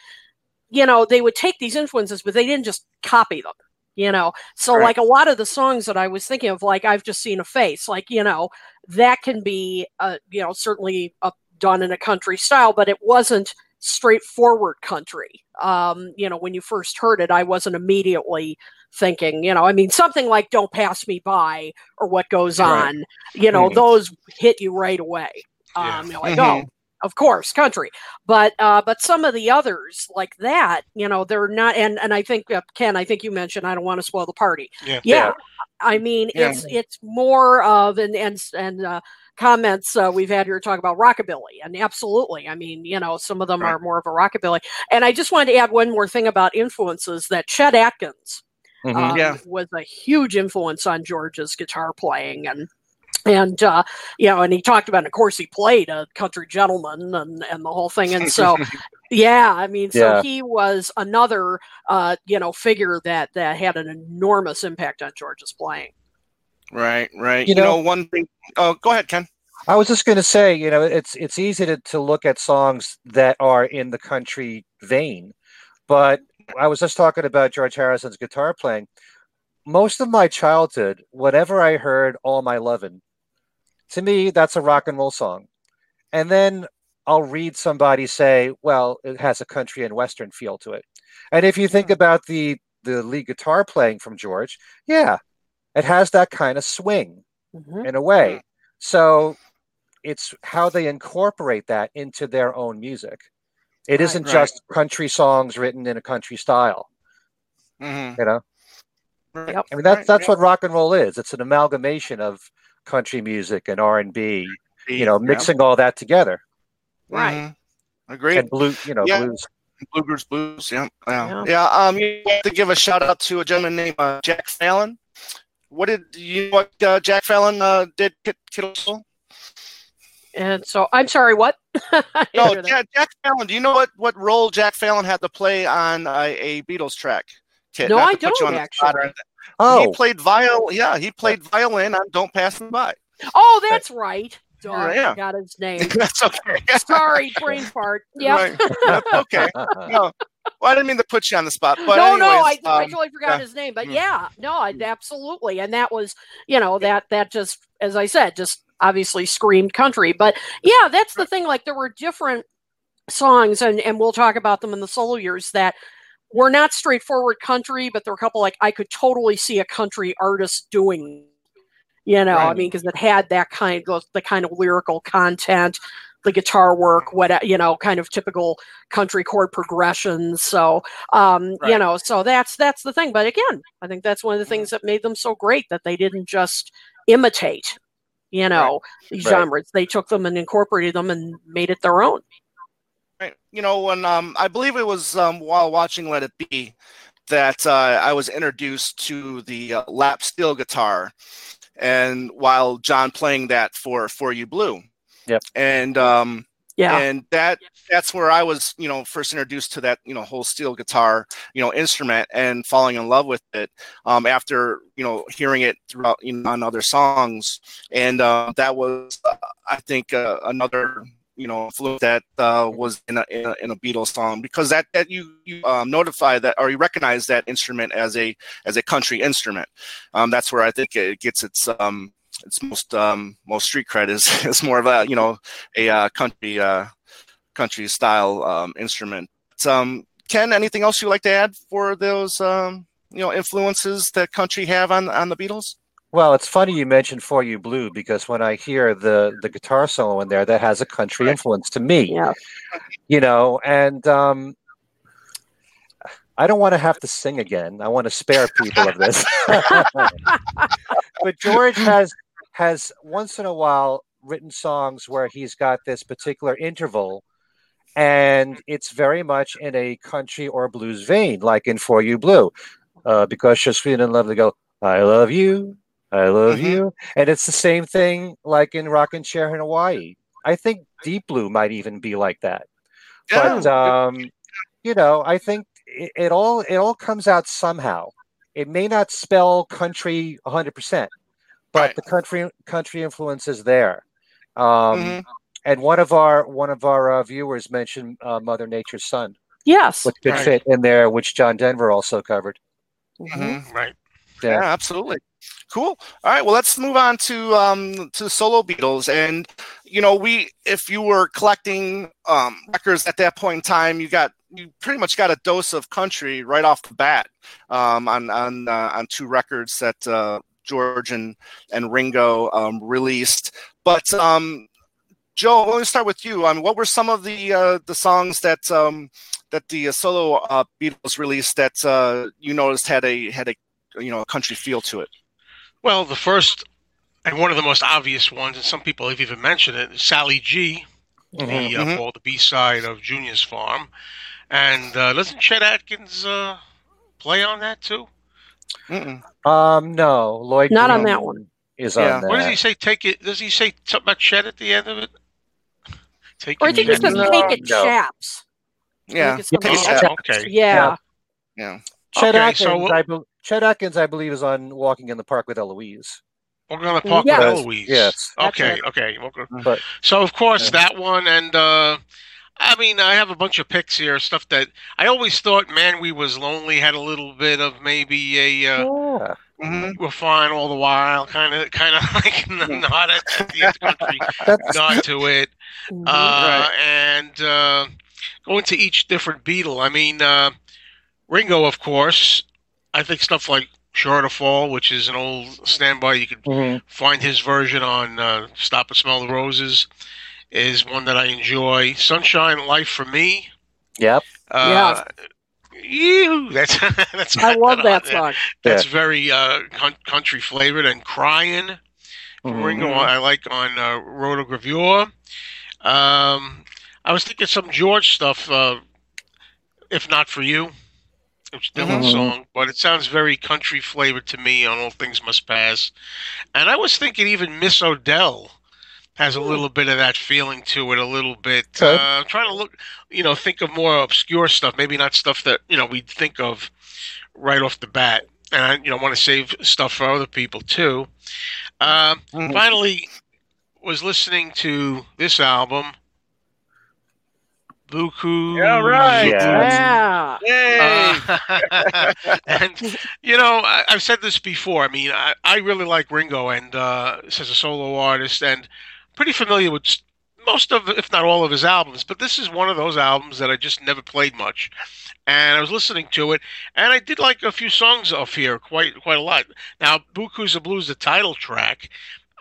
you know they would take these influences but they didn't just copy them you know so Right. like a lot of the songs that i was thinking of like i've just seen a face like you know that can be uh you know certainly uh, done in a country style but it wasn't straightforward country um you know when you first heard it i wasn't immediately thinking you know i mean something like don't pass me by or what goes Right. on you know Mhm. those hit you right away Yeah. um you're like Mhm. oh of course country but uh but some of the others like that you know they're not and and i think uh, ken i think you mentioned i don't want to spoil the party Yeah. yeah, i mean Yeah. it's it's more of and and and uh comments uh, we've had here talk about rockabilly and absolutely i mean you know some of them Right. are more of a rockabilly and i just wanted to add one more thing about influences that chet atkins Mhm. um, Yeah. was a huge influence on George's guitar playing and and uh, you know, and he talked about, and of course, he played a country gentleman and and the whole thing, and so (laughs) yeah, I mean, so Yeah. he was another uh, you know figure that that had an enormous impact on George's playing. Right, right. You You, know, know- one thing. Oh, go ahead, Ken. I was just going to say, you know, it's it's easy to, to look at songs that are in the country vein, but I was just talking about George Harrison's guitar playing. Most of my childhood, whatever I heard, all my lovin', to me, that's a rock and roll song. And then I'll read somebody say, well, it has a country and western feel to it. And if you think about the the lead guitar playing from George, yeah, it has that kind of swing Mhm. in a way. So it's how they incorporate that into their own music. It Right, not right. just country songs written in a country style, Mm-hmm. you know. Right. I mean that's that's what rock and roll is. It's an amalgamation of country music and R and B, you know, Yeah. mixing all that together. Right. Mhm. Agreed. And blue, you know, Yeah. blues. Bluegrass Blues. Yeah, Yeah. yeah, yeah. Um, you have to give a shout out to a gentleman named uh, Jack Fallon. What did you know what uh, Jack Fallon uh, did? Kid, Kid And so I'm sorry, what? (laughs) I No, hear. Jack, Jack Fallon. Do you know what what role Jack Fallon had to play on a, a Beatles track? Kid, No, I to put you don't, on the spot or actually. Anything. Oh, He played viol. Yeah, he played violin on "Don't Pass Me By." Oh, that's right. Duh, I Yeah. forgot his (laughs) name. That's okay. Sorry, brain (laughs) fart. Yeah. Right. That's okay. (laughs) No, well, I didn't mean to put you on the spot, but no, no, I, anyways, I um, totally forgot yeah. his name, but Mm. yeah, no, I, absolutely, and that was, you know, that that just, as I said, just obviously screamed country. But yeah, that's the thing. Like there were different songs, and and we'll talk about them in the solo years that were not straightforward country, but there were a couple like I could totally see a country artist doing. You know, I mean, because it had that kind of the kind of lyrical content, the guitar work, what you know, kind of typical country chord progressions. So, um, you know, so that's that's the thing. But again, I think that's one of the things that made them so great that they didn't just imitate, you know, these Right. genres. They took them and incorporated them and made it their own. Right. You know, when um, I believe it was um, while watching Let It Be that uh, I was introduced to the uh, lap steel guitar, and while John playing that for For You Blue. Yep. And um, Yeah. and that that's where I was, you know, first introduced to that, you know, whole steel guitar, you know, instrument and falling in love with it. Um, after you know hearing it throughout, you know, on other songs, and uh, that was, uh, I think, uh, another you know influence that uh, was in a, in a in a Beatles song because that that you you um, notify that or you recognize that instrument as a as a country instrument. Um, that's where I think it gets its um its most um most street cred is (laughs) is more of a you know a uh, country uh country style um instrument. Um, Ken, anything else you'd like to add for those um you know influences that country have on on the Beatles? Well, it's funny you mentioned "For You Blue" because when I hear the the guitar solo in there, that has a country influence to me. Yeah. You know, and um, I don't want to have to sing again. I want to spare people of this. (laughs) but George has has once in a while written songs where he's got this particular interval and it's very much in a country or blues vein, like in For You Blue, uh, because you're sweet and lovely. Go, I love you, I love Mhm. you, and it's the same thing like in Rockin' Chair in Hawaii. I think Deep Blue might even be like that. But um, you know, I think it, it all it all comes out somehow. It may not spell country 100, percent but Right. the country country influence is there. Um, Mhm. And one of our one of our uh, viewers mentioned uh, Mother Nature's Son, Yes. which could Right. fit in there, which John Denver also covered. Mhm. Mhm. Right. Yeah, Yeah. absolutely. Cool. All right. Well, let's move on to um to solo Beatles, and you know, we if you were collecting um records at that point in time, you got you pretty much got a dose of country right off the bat um, on on uh, on two records that uh, George and and Ringo um, released. But um, Joe, let me start with you. Um, what were some of the uh, the songs that um, that the uh, solo uh, Beatles released that uh, you noticed had a had a you know a country feel to it? Well, the first and one of the most obvious ones, and some people have even mentioned it, is Sally G, the Mhm. uh, Mhm. called the B side of Junior's Farm, and uh, doesn't Chet Atkins uh, play on that too? Mm-mm. Um, no, Lloyd. Not on that one. Is Yeah. on that. What does he say? Take it. Does he say something about Chet at the end of it? Take Or I it, think it Chet. says No, take it no. chaps. Yeah. Take like a that. Oh, okay. Yeah. Yeah. Chet Okay, Atkins, so- I be- Chet Atkins, I believe, is on Walking in the Park with Eloise. Walking on the park Yes. with Eloise. Yes. Okay. Okay. Okay. But So of course Yeah. that one, and uh, I mean I have a bunch of picks here, stuff that I always thought "Man We Was Lonely" had a little bit of maybe a uh, yeah, hmm "We're Fine All the While" kind of kind of (laughs) like not at the country that's nod to it, Mhm. uh, and uh, going to each different Beatle. I mean uh, Ringo, of course. I think stuff like "Sure to Fall," which is an old standby, you could mhm. find his version on uh, Stop and Smell the Roses is one that I enjoy. Sunshine Life for Me. yep. Uh, ew, that's (laughs) that's I love on that there. song. That's very uh, con- country flavored and crying. From Mhm. Ringo, I like on uh, Rotogravure. Um, I was thinking some George stuff. Uh, if not for you, which Dylan's Mhm. song, but it sounds very country flavored to me on All Things Must Pass. And I was thinking even Miss O'Dell has a little bit of that feeling to it, a little bit. Okay. Uh, I'm trying to look, you know, think of more obscure stuff, maybe not stuff that, you know, we'd think of right off the bat. And I, you know, want to save stuff for other people too. Um, Mhm. Finally, was listening to this album, Beaucoups. Yeah, right. Yeah. Yeah. Uh, (laughs) and you know, I, I've said this before. I mean, I, I really like Ringo and uh, as a solo artist, and pretty familiar with most of, if not all of his albums. But this is one of those albums that I just never played much. And I was listening to it, and I did like a few songs off here, quite quite a lot. Now, Beaucoups of Blues, the title track.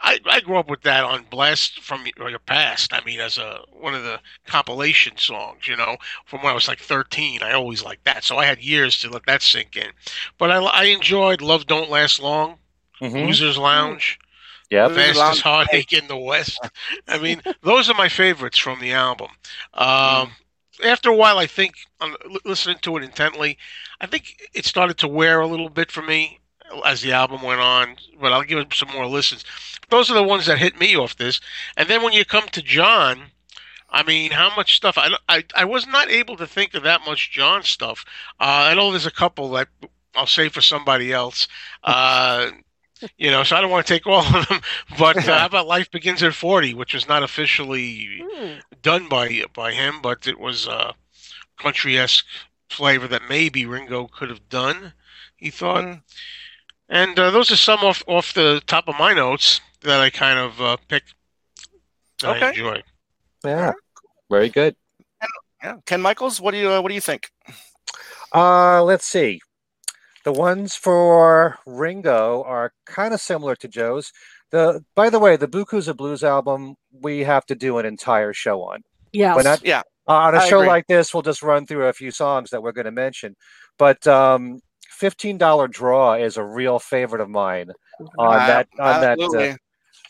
I, I grew up with that on Blast from Your Your Past. I mean, as a one of the compilation songs, you know, from when I was like 13. I always liked that, so I had years to let that sink in. But I, I enjoyed Love Don't Last Long, Mhm. Losers Lounge, Yep. Losers Fastest Lounge. Heartache in the West. (laughs) I mean, those are my favorites from the album. Um, after a while, I think, listening to it intently, I think it started to wear a little bit for me as the album went on. But I'll give it some more listens. Those are the ones that hit me off this. And then when you come to John, I mean, how much stuff? I, I, I was not able to think of that much John stuff. Uh, I know there's a couple that I'll save for somebody else. (laughs) Uh, you know, so I don't want to take all of them. (laughs) But uh, how (laughs) about Life Begins at 40, which was not officially Hmm. done by by him, but it was a country esque flavor that maybe Ringo could have done. He thought, Mm. And uh, those are some off off the top of my notes that I kind of uh, picked. That I enjoy. Yeah. Very good. Yeah. Ken Michaels, what do you uh, what do you think? Uh, let's see. The ones for Ringo are kind of similar to Joe's. The by the way, the Beaucoups of Blues album we have to do an entire show on. Yes. We're not Yeah. Uh, on a I show agree. like this, we'll just run through a few songs that we're going to mention. But um, fifteen dollar draw is a real favorite of mine. On Uh, that, on that, uh,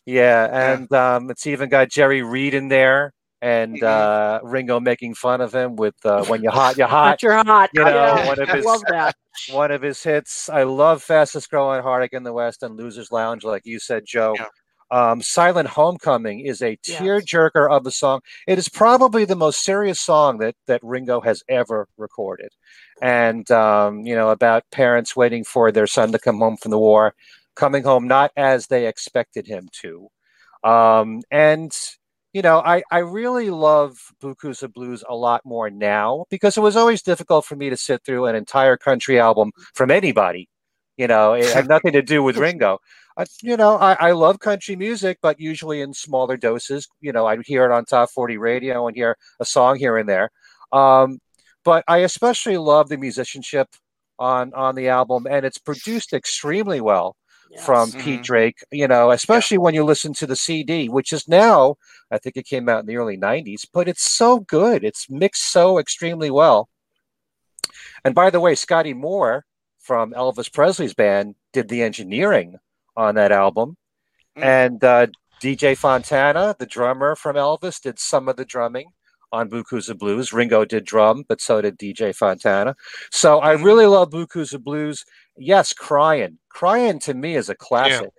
yeah, and um, it's even got Jerry Reed in there, and Mhm. uh, Ringo making fun of him with uh, "When You're Hot, You're (laughs) Hot." Hot, you're hot. You know, Yeah, one of I his- love that. (laughs) One of his hits. I love "Fastest Growing Heartache in the West" and "Losers Lounge," like you said, Joe. Yeah. Um, "Silent Homecoming" is a Yes. tearjerker of a song. It is probably the most serious song that that Ringo has ever recorded, and um, you know about parents waiting for their son to come home from the war, coming home not as they expected him to, um, and you know, I, I really love Beaucoups of Blues a lot more now because it was always difficult for me to sit through an entire country album from anybody. You know, it had (laughs) nothing to do with Ringo. I, you know, I, I love country music, but usually in smaller doses. You know, I'd hear it on Top 40 radio and hear a song here and there. Um, but I especially love the musicianship on on the album, and it's produced extremely well from Yes. Pete Drake, you know, especially when you listen to the CD, which is now, I think it came out in the early 90s, but it's so good. It's mixed so extremely well. And by the way, Scotty Moore from Elvis Presley's band did the engineering on that album. Mm. And uh, DJ Fontana, the drummer from Elvis, did some of the drumming on Beaucoups of Blues. Ringo did drum, but so did DJ Fontana. So I really love Beaucoups of Blues. Yes, Crying. Crying to me is a classic.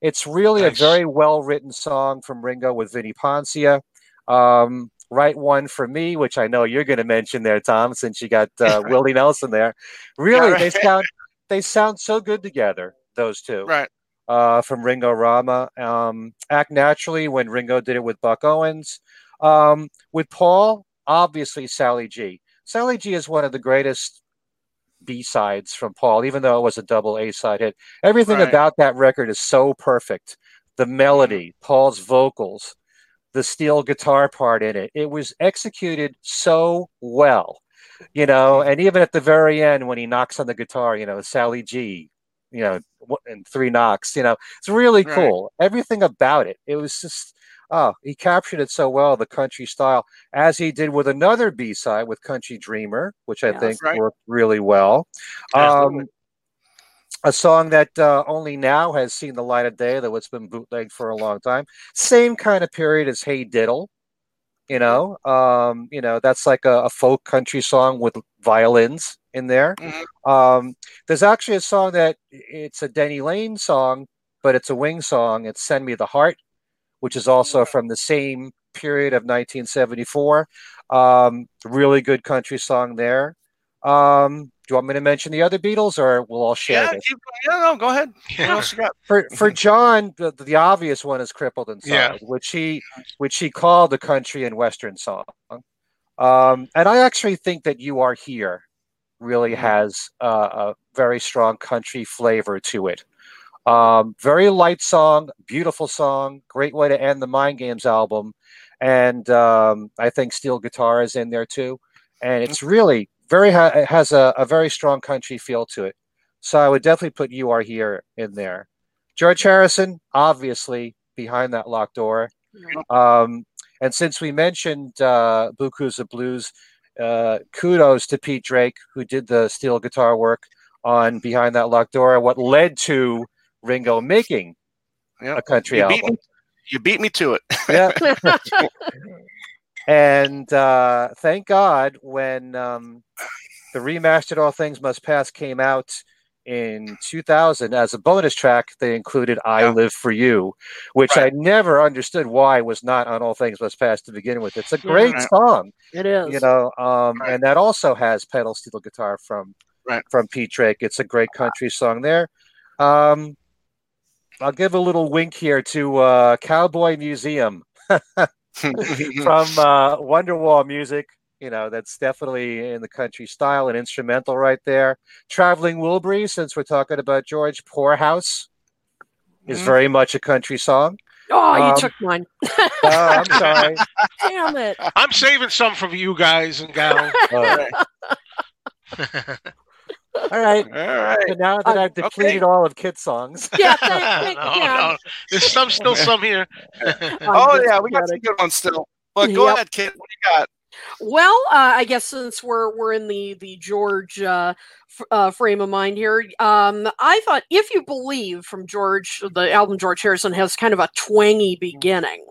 It's really Nice. a very well written song from Ringo with Vinnie Poncia. Um, write one for me, which I know you're going to mention there, Tom, since you got uh, (laughs) Willie Nelson there. Really, Yeah, they sound they sound so good together. Those two Right. uh, from Ringo Rama. Um, Act Naturally when Ringo did it with Buck Owens. Um, with Paul, obviously Sally G. Sally G is one of the greatest B sides from Paul, even though it was a double A side hit. Everything Right. about that record is so perfect. The melody, Paul's vocals, the steel guitar part in it. It was executed so well, you know. And even at the very end, when he knocks on the guitar, you know, Sally G, you know, and three knocks, you know, it's really Right. cool. Everything about it. It was just, oh, he captured it so well, the country style, as he did with another B side with Country Dreamer, which I Yes. think Right. worked really well. Um, a song that uh, only now has seen the light of day, though it's been bootlegged for a long time. Same kind of period as Hey Diddle, you know. Um, you know, that's like a, a folk country song with violins in there. Mhm. Um, there's actually a song that it's a Denny Laine song, but it's a wing song. It's "Send Me the Heart," which is also from the same period of 1974. Um, really good country song there. Um, do you want me to mention the other Beatles, or we'll all share Yeah, this? keep, yeah, no, go ahead. What Yeah. else you got? For for John, the, the obvious one is "Crippled Inside," Yeah. which he which he called a country and western song. Um, and I actually think that "You Are Here" really Mhm. has uh, a very strong country flavor to it. Um, very light song, beautiful song, great way to end the Mind Games album. And um, I think steel guitar is in there too. And it's really very ha- it has a, a very strong country feel to it. So I would definitely put "You Are Here" in there. George Harrison, obviously behind that locked door. Um, and since we mentioned uh, Beaucoups of Blues, uh, kudos to Pete Drake, who did the steel guitar work on Behind That Locked Door, what led to Ringo making Yeah. a country You beat, album. me, you beat me to it. Yeah. (laughs) and uh, thank God when um, the remastered All Things Must Pass came out in 2000 as a bonus track, they included I Yeah. Live for You, which Right. I never understood why was not on All Things Must Pass to begin with. It's a great Right. song It is. you know um Right. and that also has pedal steel guitar from Right. from pete drake it's a great country song there um i'll give a little wink here to uh cowboy museum (laughs) (laughs) from uh wonderwall music you know that's definitely in the country style and instrumental right there traveling wilbury since we're talking about george poorhouse is Mhm. very much a country song oh, you um, took mine. (laughs) oh i'm sorry Damn it. I'm saving some for you guys and gals. All right All right. So now that Uh, I've depleted all of Kit songs, Yeah, thank, thank, (laughs) no, yeah. no. There's some still some here. (laughs) (laughs) Oh yeah, we got just some good ones still. But go Yep. ahead, kid. What do you got? Well, uh, I guess since we're we're in the the George uh, f- uh, frame of mind here, um, I thought if you believe from George, the album George Harrison has kind of a twangy beginning.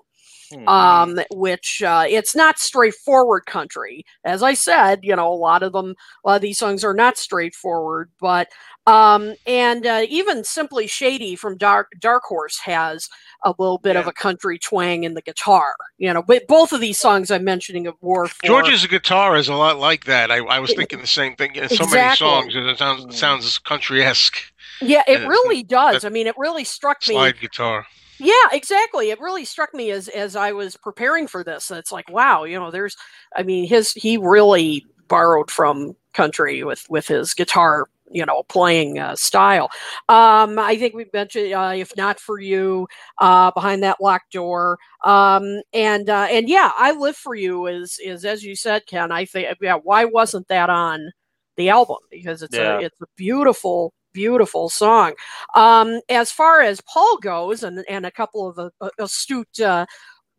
Hmm. Um, which uh, it's not straightforward country. As I said, you know, a lot of them, a lot of these songs are not straightforward. But um, and uh, even simply Shady from Dark Dark Horse has a little bit of a country twang in the guitar. You know, but both of these songs I'm mentioning of War for George's guitar is a lot like that. I, I was thinking the same thing. In so many Exactly. songs, it sounds sounds country esque. Yeah, it really does. I mean, it really struck me. Slide guitar. Yeah, exactly. It really struck me as as I was preparing for this. It's like, wow, you know, there's. I mean, his he really borrowed from country with with his guitar, you know, playing uh, style. Um, I think we mentioned, uh, if not for you, uh, behind that locked door, um, and uh, and yeah, I live for you is is as you said, Ken. I think yeah, why wasn't that on the album? Because it's Yeah. a it's a beautiful beautiful song. Um, as far as Paul goes, and and a couple of uh, uh, astute uh,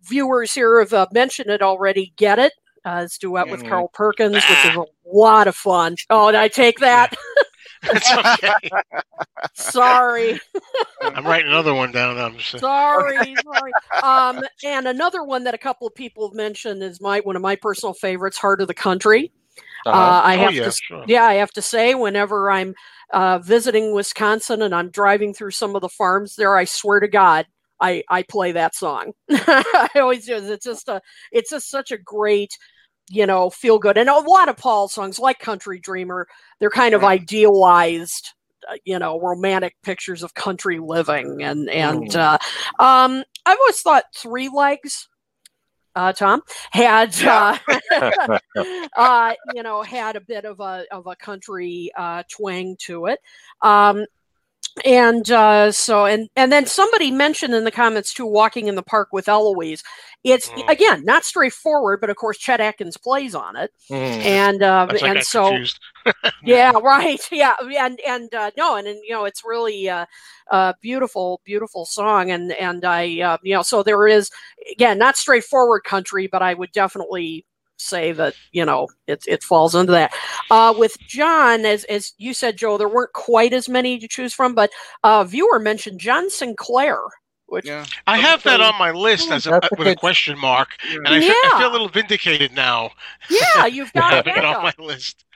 viewers here have uh, mentioned it already. Get it? Uh, it's duet with Mhm. Carl Perkins, which is a lot of fun. Oh, did I take that? (laughs) It's okay. Sorry, I'm writing another one down. I'm just sorry, sorry. Um, and another one that a couple of people have mentioned is my one of my personal favorites, "Heart of the Country." Uh-huh. Uh, I oh have yeah, to sure. Yeah, I have to say, whenever I'm uh, visiting Wisconsin and I'm driving through some of the farms there, I swear to God, I, I play that song. (laughs) I always do. It's just a, it's just such a great, you know, feel good. And a lot of Paul songs, like Country Dreamer, they're kind of idealized, uh, you know, romantic pictures of country living. And and uh, um, I've always thought Three Legs. Uh, Tom had uh, (laughs) (laughs) uh, you know, had a bit of a of a country uh, twang to it. Um, and uh, so, and and then somebody mentioned in the comments too, walking in the park with Eloise. It's Mm. again not straightforward, but of course Chet Atkins plays on it, Mhm. and uh, That's and so (laughs) yeah, right, (laughs) yeah, and and uh, no, and, and you know it's really uh, a beautiful, beautiful song, and and I uh, you know so there is again not straightforward country, but I would definitely say that you know it it falls into that. Uh, with John, as as you said, Joe, there weren't quite as many to choose from, but uh, viewer mentioned John Sinclair, which Yeah. I have that on my list as a, with a question mark, and I, feel, I feel a little vindicated now yeah, you've (laughs) got a having it on my list. (laughs)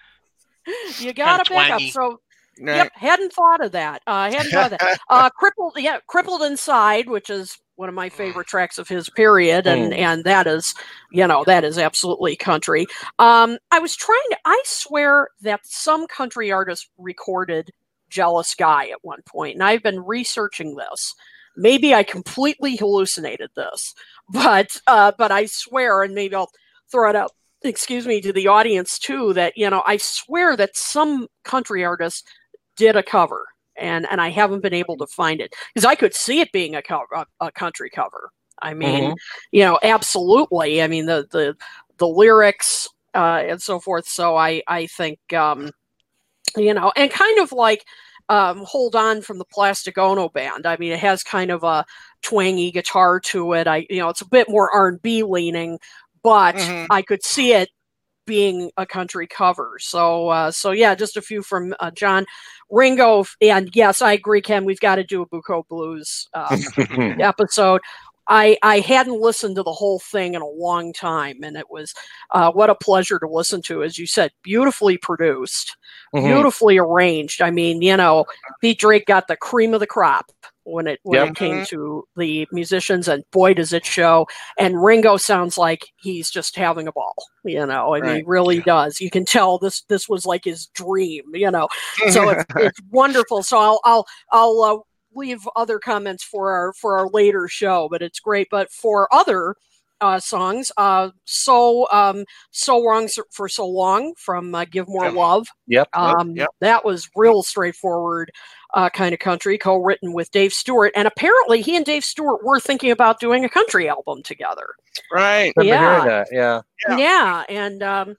You got a Kinda backup. So Right. Yep, hadn't thought of that. Uh, hadn't thought of that. (laughs) Uh, crippled, yeah, crippled inside, which is one of my favorite tracks of his period, and and that is, you know, that is absolutely country. Um, I was trying to. I swear that some country artist recorded "Jealous Guy" at one point, and I've been researching this. Maybe I completely hallucinated this, (laughs) but uh, but I swear, and maybe I'll throw it out excuse me to the audience too that you know i swear that some country artist did a cover and and i haven't been able to find it because i could see it being a cover a, a country cover. I mean you know absolutely. I mean the the the lyrics uh and so forth. So i i think um you know and kind of like um hold on from the plastic ono band. I mean it has kind of a twangy guitar to it. I you know it's a bit more r&b leaning but Mhm. i could see it being a country cover so uh so yeah just a few from uh, john ringo and yes i agree ken we've got to do a Beaucoups Blues uh, (laughs) episode I, I hadn't listened to the whole thing in a long time, and it was uh, what a pleasure to listen to. As you said, beautifully produced, Mhm. beautifully arranged. I mean, you know, Pete Drake got the cream of the crop when it when Yep. it came to the musicians, and boy, does it show! And Ringo sounds like he's just having a ball. You know, I mean, he Right. really does. You can tell this this was like his dream. You know, so it's, (laughs) it's wonderful. So I'll I'll I'll uh, leave other comments for our for our later show, but it's great. But for other uh, songs, uh, so um, so wrong for so long from uh, Give More Yep. Love. Yep. Um, yep. That was real straightforward. Uh, kind of country, co-written with Dave Stewart, and apparently he and Dave Stewart were thinking about doing a country album together. right. Yeah. that? Yeah. Yeah. Yeah, and um,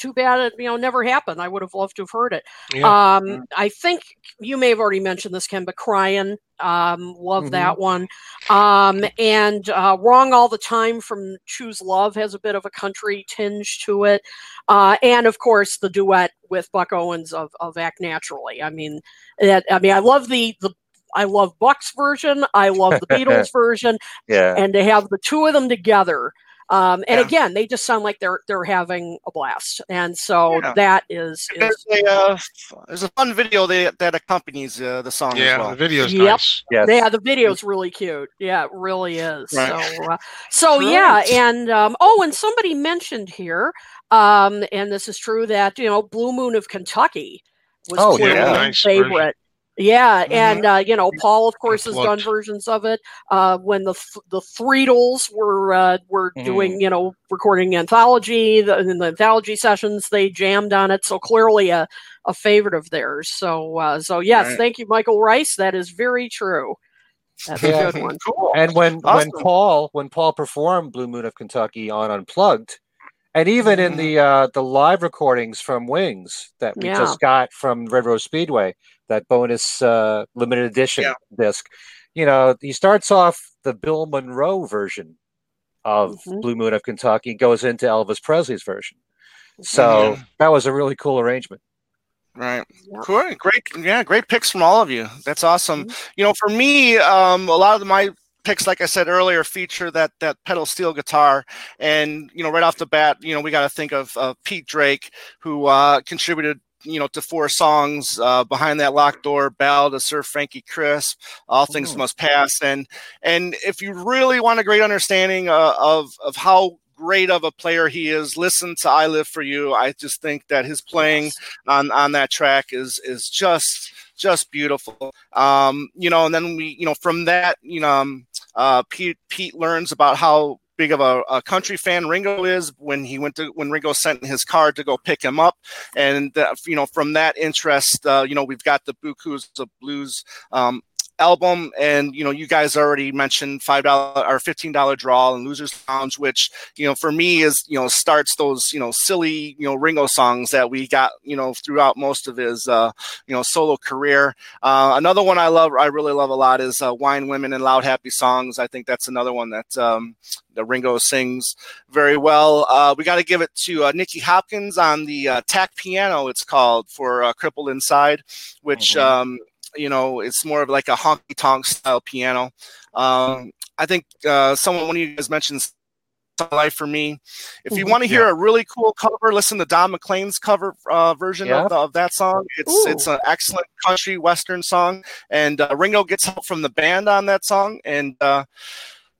too bad it you know never happened. I would have loved to have heard it. Yeah. Um, I think you may have already mentioned this, Ken, but crying. Um, love Mhm. that one. Um, and uh, wrong all the time from Choose Love has a bit of a country tinge to it. Uh, and of course the duet with Buck Owens of, of Act Naturally. I mean, that, I mean, I love the, the, I love Buck's version. I love the (laughs) Beatles version Yeah. and to have the two of them together um, and Yeah. again they just sound like they're they're having a blast and so Yeah. that is, is There's a uh, there's a fun video that that accompanies uh, the song yeah, as well. the video's Yep. nice. Yes. yeah the video's really cute yeah it really is Right. so uh, so yeah and um, oh and somebody mentioned here um, and this is true that you know blue moon of kentucky was Oh, clearly yeah. a Nice version. Favorite yeah, and uh, you know, Paul, of course, has done versions of it. Uh, when the Th- the Threetles were uh, were Mhm. doing, you know, recording anthology, the, in the anthology sessions, they jammed on it. So clearly, a a favorite of theirs. So, uh, so yes, Right. thank you, Michael Rice. That is very true. That's Yeah. a good one. Cool. And when Awesome. when Paul when Paul performed Blue Moon of Kentucky on Unplugged, and even in the uh, the live recordings from Wings that we Yeah. just got from Red Rose Speedway, that bonus uh, limited edition Yeah. disc, you know, he starts off the Bill Monroe version of Mhm. Blue Moon of Kentucky, goes into Elvis Presley's version. So Mhm. that was a really cool arrangement. Right. Yeah. Cool. Great. Yeah. Great picks from all of you. That's awesome. Mm-hmm. You know, for me, um, a lot of my picks, like I said earlier, feature that that pedal steel guitar, and you know, right off the bat, you know, we got to think of uh, Pete Drake, who uh, contributed. You know, to four songs uh, behind that locked door, "Ballad of Sir Frankie Crisp," "All Things Mm. Must Pass," and and if you really want a great understanding uh, of of how great of a player he is, listen to "I Live for You." I just think that his playing on on that track is is just just beautiful. Um, you know, and then we, you know, from that, you know, um, uh, Pete Pete learns about how big of a, a country fan Ringo is when he went to when Ringo sent his car to go pick him up, and uh, you know, from that interest, uh, you know, we've got the Beaucoups of Blues. Um, album and you know you guys already mentioned five dollar or fifteen dollar draw and losers lounge which you know for me is you know starts those you know silly you know ringo songs that we got you know throughout most of his uh you know solo career. Uh another one i love i really love a lot is uh, wine women and loud happy songs. I think that's another one that um the ringo sings very well. Uh we got to give it to uh, nicky hopkins on the uh, tack piano it's called for uh, crippled inside which Mhm. um you know it's more of like a honky tonk style piano um i think uh someone one of you guys mentioned life for me if you Mhm. want to hear a really cool cover listen to don mcclain's cover uh, version Yeah. of, the, of that song it's Ooh. it's an excellent country western song and uh, ringo gets help from the band on that song and uh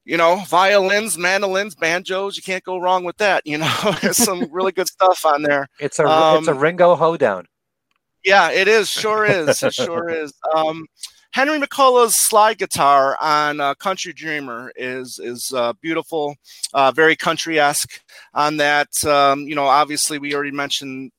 you know, violins, mandolins, banjos. You can't go wrong with that. You know, (laughs) there's some really good stuff on there. It's a it's a Um, Ringo hoedown. Yeah, it is. Sure is. It sure (laughs) is. Um, Henry McCullough's slide guitar on uh, Country Dreamer is is uh, beautiful, uh, very country esque. On that, um, you know, obviously we already mentioned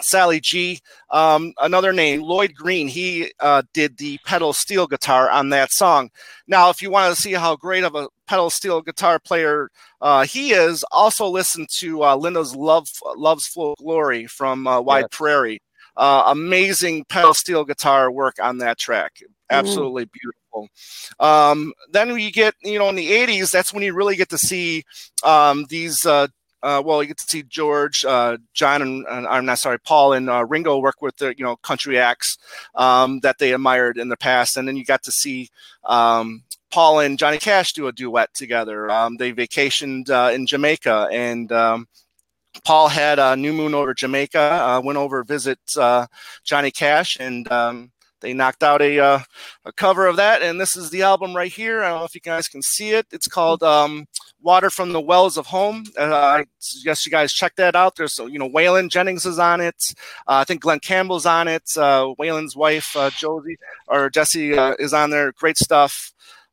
Sally G. Um, another name, Lloyd Green. He uh, did the pedal steel guitar on that song. Now, if you want to see how great of a pedal steel guitar player uh, he is, also listen to uh, Linda's "Love Love's Full Glory" from uh, Wide. Prairie. Uh, amazing pedal steel guitar work on that track. Absolutely beautiful. Um, then you get, you know, in the 80s, that's when you really get to see um, these. Uh, uh, well, you get to see George, uh, John, and, and I'm not sorry, Paul and uh, Ringo work with the you know country acts um, that they admired in the past, and then you got to see um, Paul and Johnny Cash do a duet together. Um, they vacationed uh, in Jamaica, and um, Paul had a new moon over Jamaica. Uh, went over to visit uh, Johnny Cash, and um, they knocked out a uh, a cover of that. And this is the album right here. I don't know if you guys can see it. It's called um, "Water from the Wells of Home." Uh, I suggest you guys check that out. There's you know Waylon Jennings is on it. Uh, I think Glen Campbell's on it. Uh, Waylon's wife Josie or Jessi is on there. Great stuff.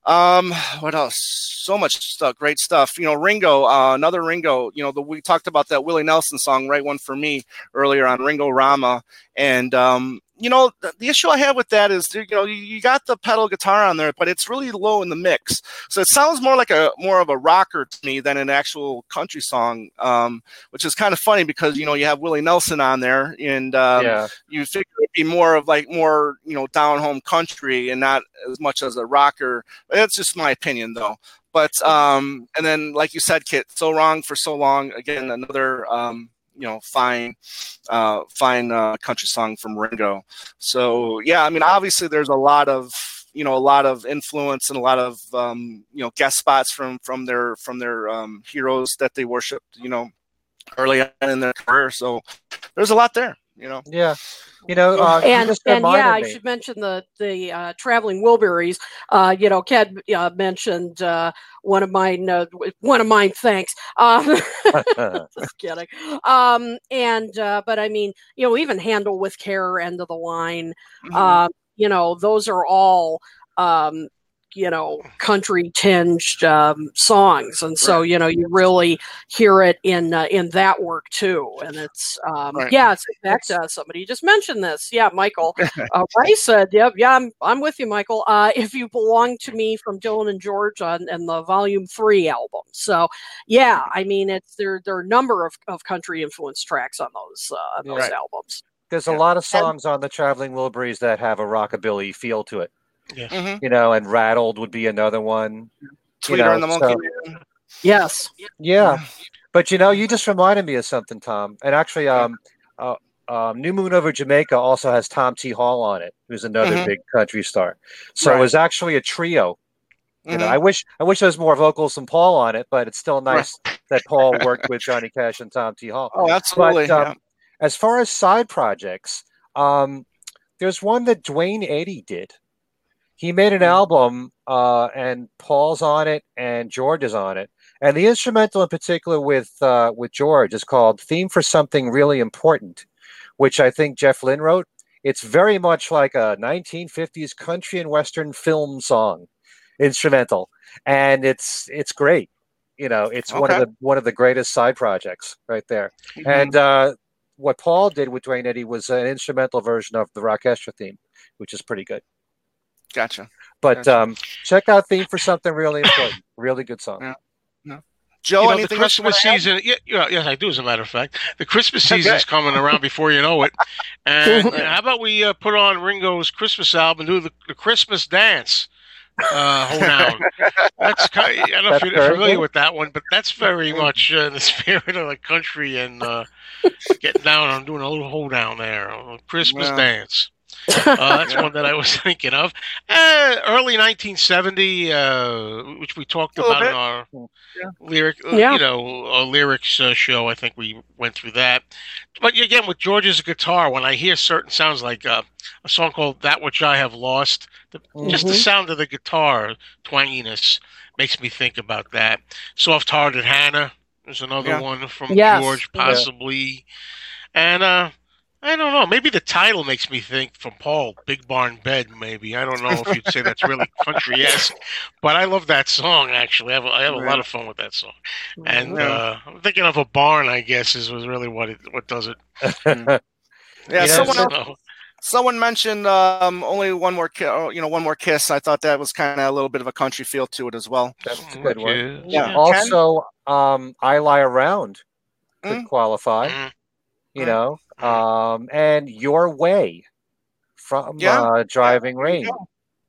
Um, what else? So much stuff, great stuff. You know, Ringo, uh, another Ringo. You know, the, we talked about that Willie Nelson song, write one for me earlier on Ringo Rama, and um, you know, the, the issue I have with that is, you know, you, you got the pedal guitar on there, but it's really low in the mix. So it sounds more like a more of a rocker to me than an actual country song, um, which is kind of funny because you know you have Willie Nelson on there, and um, yeah. you figure it'd be more of like more you know down home country and not as much as a rocker. That's just my opinion, though. But um, and then like you said, Kit, so wrong for so long. Again, another um, you know fine uh, fine uh, country song from Ringo. So yeah, I mean obviously there's a lot of you know a lot of influence and a lot of um, you know guest spots from from their from their um, heroes that they worshipped you know early on in their career. So there's a lot there. You know. Yeah. You know, uh, and just and yeah, I should mention the the uh, traveling Wilburys. Uh, you know, Ken uh, mentioned uh, one of mine. Uh, one of mine. Thanks. Um, (laughs) (laughs) just kidding. Um, and uh, but I mean, you know, even handle with care, end of the line. Mhm. Uh, you know, those are all. Um, you know, country tinged um, songs, and so you know you really hear it in uh, in that work too. And it's um, Right. yeah, it's in fact uh, somebody just mentioned this. Yeah, Michael (laughs) uh, Rice said, "Yep, yeah, I'm I'm with you, Michael. Uh, if you belong to me from Dylan and George on and the Volume Three album. So yeah, I mean it's there there are a number of, of country influence tracks on those uh, on those Right. albums. There's a lot of songs on the Traveling Wilburys that have a rockabilly feel to it, Mhm. you know, and Rattled would be another one. Tweeter know, and the Monkey so- Man. Yes. Yeah. But you know, you just reminded me of something, Tom. And actually, um, uh, um, New Moon Over Jamaica also has Tom T. Hall on it, who's another Mhm. big country star. So Right. it was actually a trio. You know, Mhm. I wish I wish there was more vocals than Paul on it, but it's still nice that Paul worked with Johnny Cash and Tom T. Hall. Oh, absolutely. But um, as far as side projects, um, there's one that Duane Eddy did. He made an Hmm. album, uh, and Paul's on it, and George is on it, and the instrumental in particular with uh, with George is called "Theme for Something Really Important," which I think Jeff Lynne wrote. It's very much like a 1950s country and western film song, instrumental, and it's it's great. You know, it's one of the one of the greatest side projects right there. Mhm. And uh, what Paul did with Duane Eddy was an instrumental version of the Rockestra theme, which is pretty good. Gotcha. But Gotcha. um, check out theme for something really important. Really good song. Yeah. Joe, you know, the anything else Christmas wanna season. Yeah, yeah, yes, I do. As a matter of fact, the Christmas season is coming around before you know it. (laughs) And uh, how about we uh, put on Ringo's Christmas album, and do the, the Christmas dance? Uh, hold on. (laughs) That's kind I don't know if you're very familiar good. with that one, but that's very much uh, in the spirit of the country and uh, getting down on doing a little hold down there, a Christmas Wow. dance. Uh, that's one that I was (laughs) thinking of. Uh, early 1970, uh, which we talked A little about in our Yeah. lyric, uh, Yeah. you know, our lyrics uh, show. I think we went through that. But again, with George's guitar, when I hear certain sounds like uh, a song called "That Which I Have Lost," the, just the Mhm. sound of the guitar twanginess makes me think about that. "Soft-Hearted Hana" is another Yeah. one from Yes. George, Yeah. possibly, and uh, I don't know. Maybe the title makes me think from Paul, "Big Barn Bed." Maybe I don't know if you'd say that's really (laughs) country esque, but I love that song. Actually, I have a, I have a lot of fun with that song. And uh, I'm thinking of a barn. I guess is was really what it what does it. (laughs) Yeah, You someone so- someone mentioned um, only one more, ki- oh, you know, one more kiss. I thought that was kind of a little bit of a country feel to it as well. That's a good one. Okay. Yeah. Also, um, I lie around could Mm. qualify. Mm. You Mm. know, um, and your way from Yeah. uh, driving you rain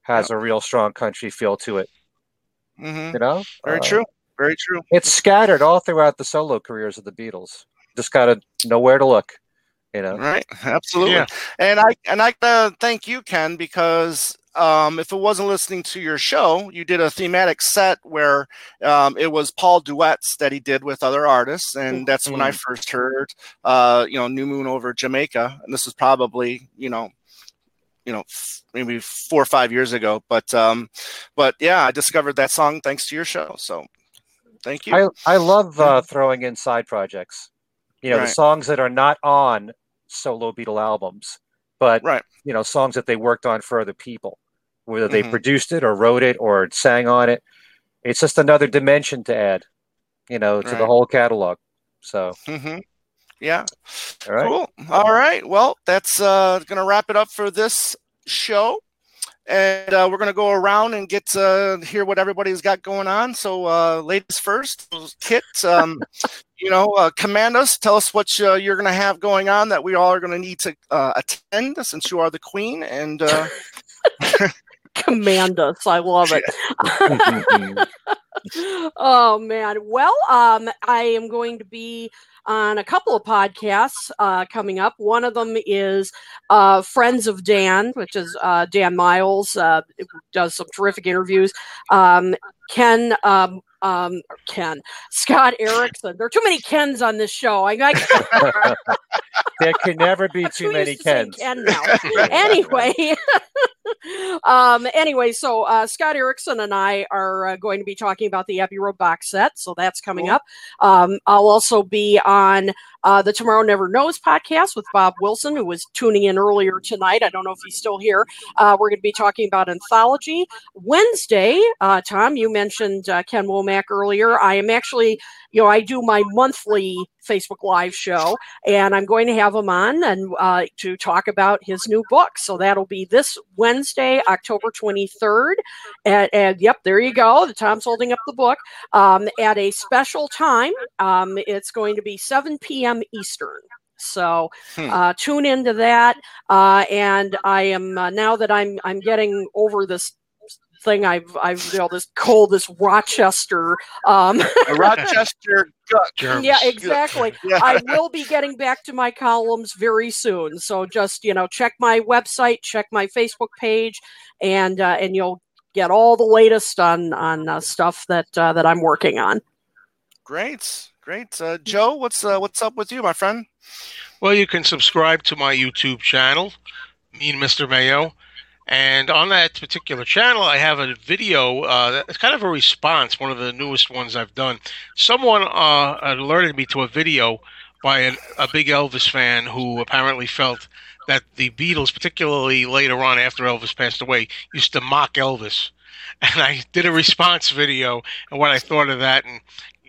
has a real strong country feel to it. hmm You know, Very Uh, true. Very true. It's scattered all throughout the solo careers of the Beatles. Just got to know where to look. You know, Right. (laughs) Absolutely. Yeah. And I and I uh, thank you, Ken, because um, if it wasn't listening to your show, you did a thematic set where um, it was Paul duets that he did with other artists, and that's when I first heard, uh, you know, New Moon over Jamaica, and this was probably, you know, you know, f- maybe four or five years ago. But um, but yeah, I discovered that song thanks to your show. So thank you. I I love uh, throwing in side projects. You know, the songs that are not on solo Beatle albums, but right. you know, songs that they worked on for other people, whether they Mhm. produced it or wrote it or sang on it. It's just another dimension to add, you know, to the whole catalog. So Mm-hmm. Yeah. All right. Cool. All right. Well, that's uh, going to wrap it up for this show. And uh, we're going to go around and get to hear what everybody's got going on. So, uh, ladies first, Kit, um, (laughs) you know, uh, command us. Tell us what uh, you're going to have going on that we all are going to need to uh, attend since you are the queen. And uh, (laughs) Command us. I love it. (laughs) oh man. Well, um, I am going to be on a couple of podcasts uh, coming up. One of them is uh, Friends of Dan, which is uh, Dan Miles, uh, does some terrific interviews. Um, Ken, um, um, Ken, Scott Erickson. There are too many Kens on this show. I, I (laughs) there can never be too many to Kens. Ken now. (laughs) anyway, (laughs) um, anyway, so uh, Scott Erickson and I are uh, going to be talking about the Abbey Road box set, so that's coming Cool. up. Um, I'll also be on uh, the Tomorrow Never Knows podcast with Bob Wilson, who was tuning in earlier tonight. I don't know if he's still here. Uh, we're going to be talking about anthology Wednesday. Uh, Tom, you mentioned uh, Ken Womack earlier. I am actually, you know, I do my monthly Facebook Live show, and I'm going to have him on and uh, to talk about his new book. So that'll be this Wednesday, October 23rd. And, and yep, there you go. The Tom's holding up the book um, at a special time. Um, it's going to be 7 p.m. Eastern. So Hmm. uh, tune into that. Uh, and I am uh, now that I'm I'm getting over this thing. I've I've you know this cold, this Rochester. Um, (laughs) Rochester gut. Yeah, exactly. (laughs) Yeah. I will be getting back to my columns very soon. So just you know, check my website, check my Facebook page, and uh, and you'll get all the latest on on uh, stuff that uh, that I'm working on. Great. Great. Uh, Joe, what's uh, what's up with you, my friend? Well, you can subscribe to my YouTube channel, me and Mr. Mayo. And on that particular channel, I have a video. Uh, it's kind of a response, one of the newest ones I've done. Someone uh, alerted me to a video by an, a big Elvis fan who apparently felt that the Beatles, particularly later on after Elvis passed away, used to mock Elvis. (laughs) And I did a response video and what I thought of that. And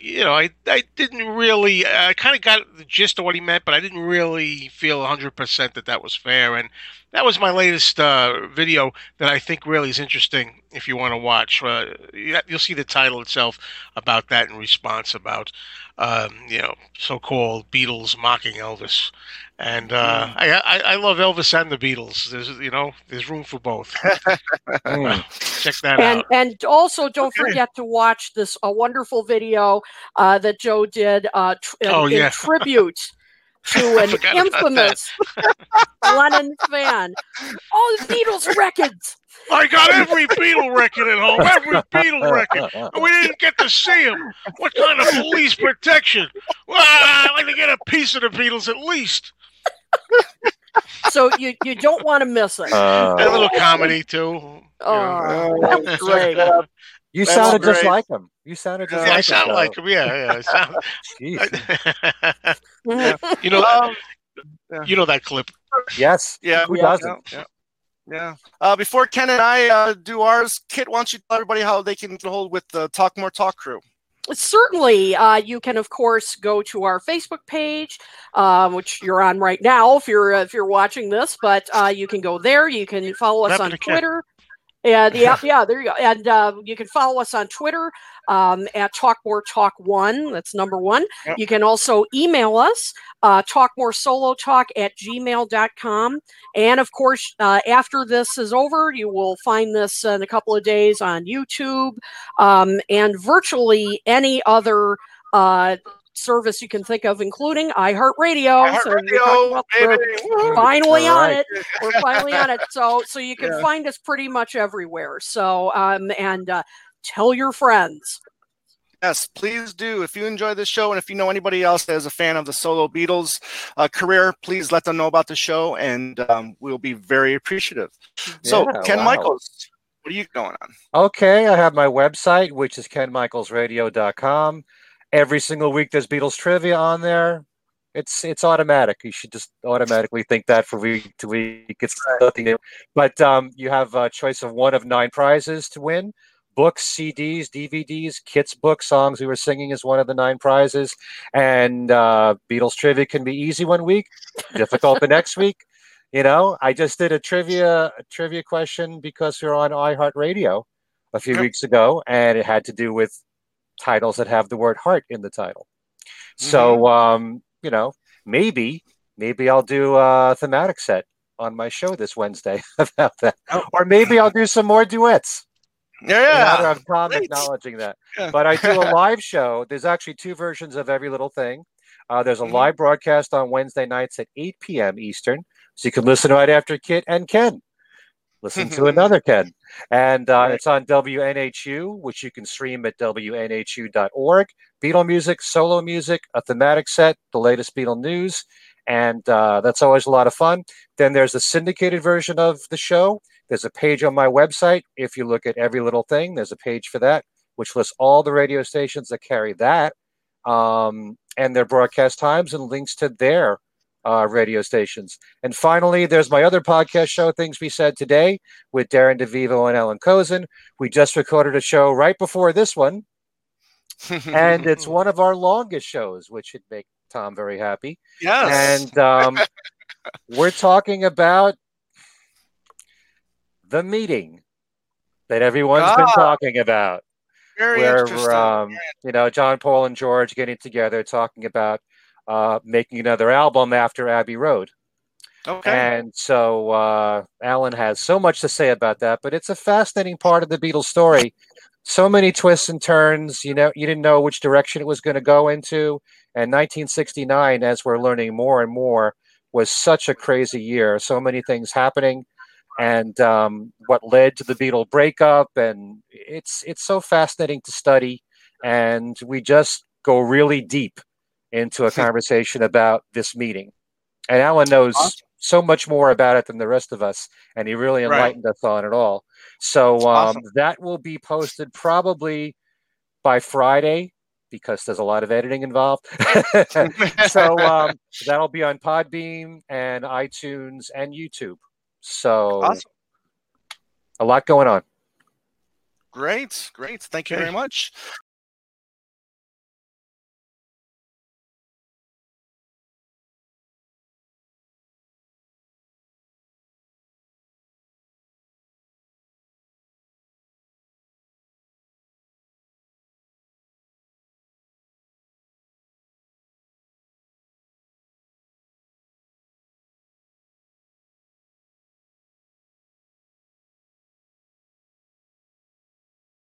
you know, I, I didn't really, I kind of got the gist of what he meant, but I didn't really feel 100% that that was fair. And that was my latest uh, video that I think really is interesting if you want to watch. Uh, you- you'll see the title itself about that in response about, um, you know, so called Beatles mocking Elvis. And uh, I, I, I love Elvis and the Beatles. There's, you know, there's room for both. (laughs) Mm. Check that and out. and also don't Okay. forget to watch this a wonderful video uh, that Joe did uh, tr- in- Oh, in yeah. (laughs) tribute to an infamous (laughs) Lennon fan. All the Beatles records. I got every Beatle record at home, every Beatle record. We didn't get to see him. What kind of police protection? Well, I'd like to get a piece of the Beatles at least. So you you don't want to miss it. Uh, And a little comedy too. you know. Oh, (laughs) that great. you That's sounded just like him. You sounded just Yeah, I like sound him. like him. Yeah, yeah. I sound, Jeez. (laughs) You know, Um, you know that clip. Yes. yeah. Who yeah, doesn't? Yeah. Yeah. Uh, before Ken and I uh, do ours, Kit, why don't you tell everybody how they can get a hold with the Talk More Talk crew? Certainly, uh, you can of course go to our Facebook page, um, which you're on right now if you're if you're watching this. But uh, you can go there. You can follow us What on Twitter. And yeah, (laughs) yeah, there you go. And uh, you can follow us on Twitter um, at Talk More Talk One. That's number one. Yep. You can also email us, uh, talkmoresolotalk at gmail.com. And of course, uh, after this is over, you will find this in a couple of days on YouTube um, and virtually any other uh, service you can think of, including iHeartRadio. So we're talking iHeartRadio, about- we're finally All on it. We're finally on it. So so you can Yeah. find us pretty much everywhere. So um, and uh, tell your friends. Yes, please do. If you enjoy this show and if you know anybody else that is a fan of the solo Beatles uh, career, please let them know about the show and um, we'll be very appreciative. So, Ken wow. Michaels, what are you going on? Okay, I have my website, which is kenmichaelsradio.com. Every single week there's Beatles trivia on there. It's it's automatic. You should just automatically think that for week to week. It's nothing new. But um, you have a choice of one of nine prizes to win. Books, CDs, DVDs, kits, book songs we were singing as one of the nine prizes. And uh, Beatles trivia can be easy one week, difficult the next week. You know, I just did a trivia a trivia question because we are on iHeartRadio a few Yep. weeks ago, and it had to do with titles that have the word heart in the title. So, um, you know, maybe maybe I'll do a thematic set on my show this Wednesday (laughs) about that, Oh. or maybe I'll do some more duets. In honor Yeah. of Tom great. acknowledging that. Yeah. But I do a (laughs) live show. There's actually two versions of every little thing. Uh, there's a Mhm. live broadcast on Wednesday nights at 8 p.m. Eastern, so you can listen right after Kit and Ken. Listen to (laughs) another Ken, and uh, Right. it's on WNHU, which you can stream at WNHU.org. Beatle music, solo music, a thematic set, the latest Beatle news, and uh, that's always a lot of fun. Then there's the syndicated version of the show. There's a page on my website. If you look at every little thing, there's a page for that, which lists all the radio stations that carry that um, and their broadcast times and links to their uh, radio stations. And finally, there's my other podcast show, Things We Said Today, with Darren DeVivo and Allan Kozinn. We just recorded a show right before this one, (laughs) and it's one of our longest shows, which should make Tom very happy. yes. And um, (laughs) we're talking about the meeting that everyone's been Ah, talking about, Very where interesting. um, you know John Paul and George getting together, talking about uh, making another album after Abbey Road. okay. And so uh, Allan has so much to say about that, but it's a fascinating part of the Beatles story. So many twists and turns. You know, you didn't know which direction it was going to go into. And 1969, as we're learning more and more, was such a crazy year. So many things happening, and um, what led to the Beatle breakup. And it's it's so fascinating to study. And we just go really deep into a (laughs) conversation about this meeting. And Allan knows Awesome. so much more about it than the rest of us, and he really Right. enlightened us on it all. So um, Awesome. that will be posted probably by Friday because there's a lot of editing involved. (laughs) so um, (laughs) that'll be on Podbean and iTunes and YouTube. So Awesome. a lot going on. Great, great. Thank you very much.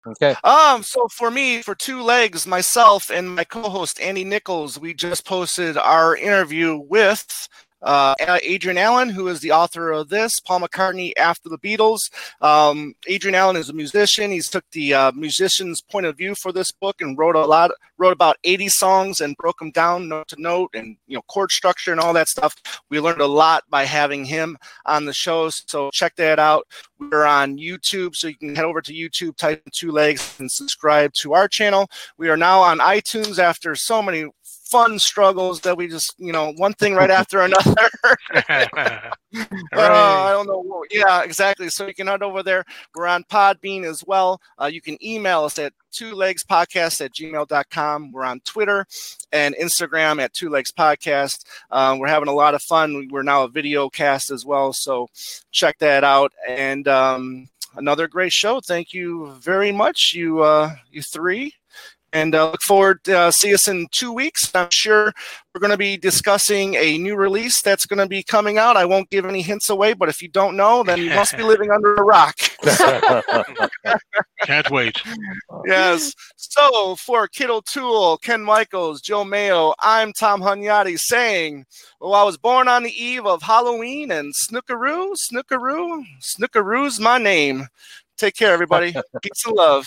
Okay. Um, so for me, for two legs, myself and my co-host Andy Nichols, we just posted our interview with uh, Adrian Allen, who is the author of this, Paul McCartney After the Beatles. Um, Adrian Allen is a musician. He's took the uh, musician's point of view for this book and wrote a lot, wrote about 80 songs and broke them down note to note and you know chord structure and all that stuff. We learned a lot by having him on the show. So check that out. We're on YouTube, so you can head over to YouTube, type in two legs, and subscribe to our channel. We are now on iTunes after so many fun struggles that we just, you know, one thing right after another. (laughs) (laughs) Uh, I don't know. Yeah, exactly. So you can head over there. We're on Podbean as well. Uh, you can email us at two legs podcast at gmail.com. We're on Twitter and Instagram at two legs podcast. Um, we're having a lot of fun. We're now a video cast as well. So check that out. And um, another great show. Thank you very much, you uh, you three. And uh, look forward to uh, see us in two weeks. I'm sure we're going to be discussing a new release that's going to be coming out. I won't give any hints away, but if you don't know, then you must be (laughs) living under a rock. (laughs) Can't wait. yes. So for Kit O'Toole, Ken Michaels, Joe Mayo, I'm Tom Hunyadi saying, well, I was born on the eve of Halloween and Snookaroo, Snookaroo, Snookaroo's my name. Take care, everybody. (laughs) Peace and love.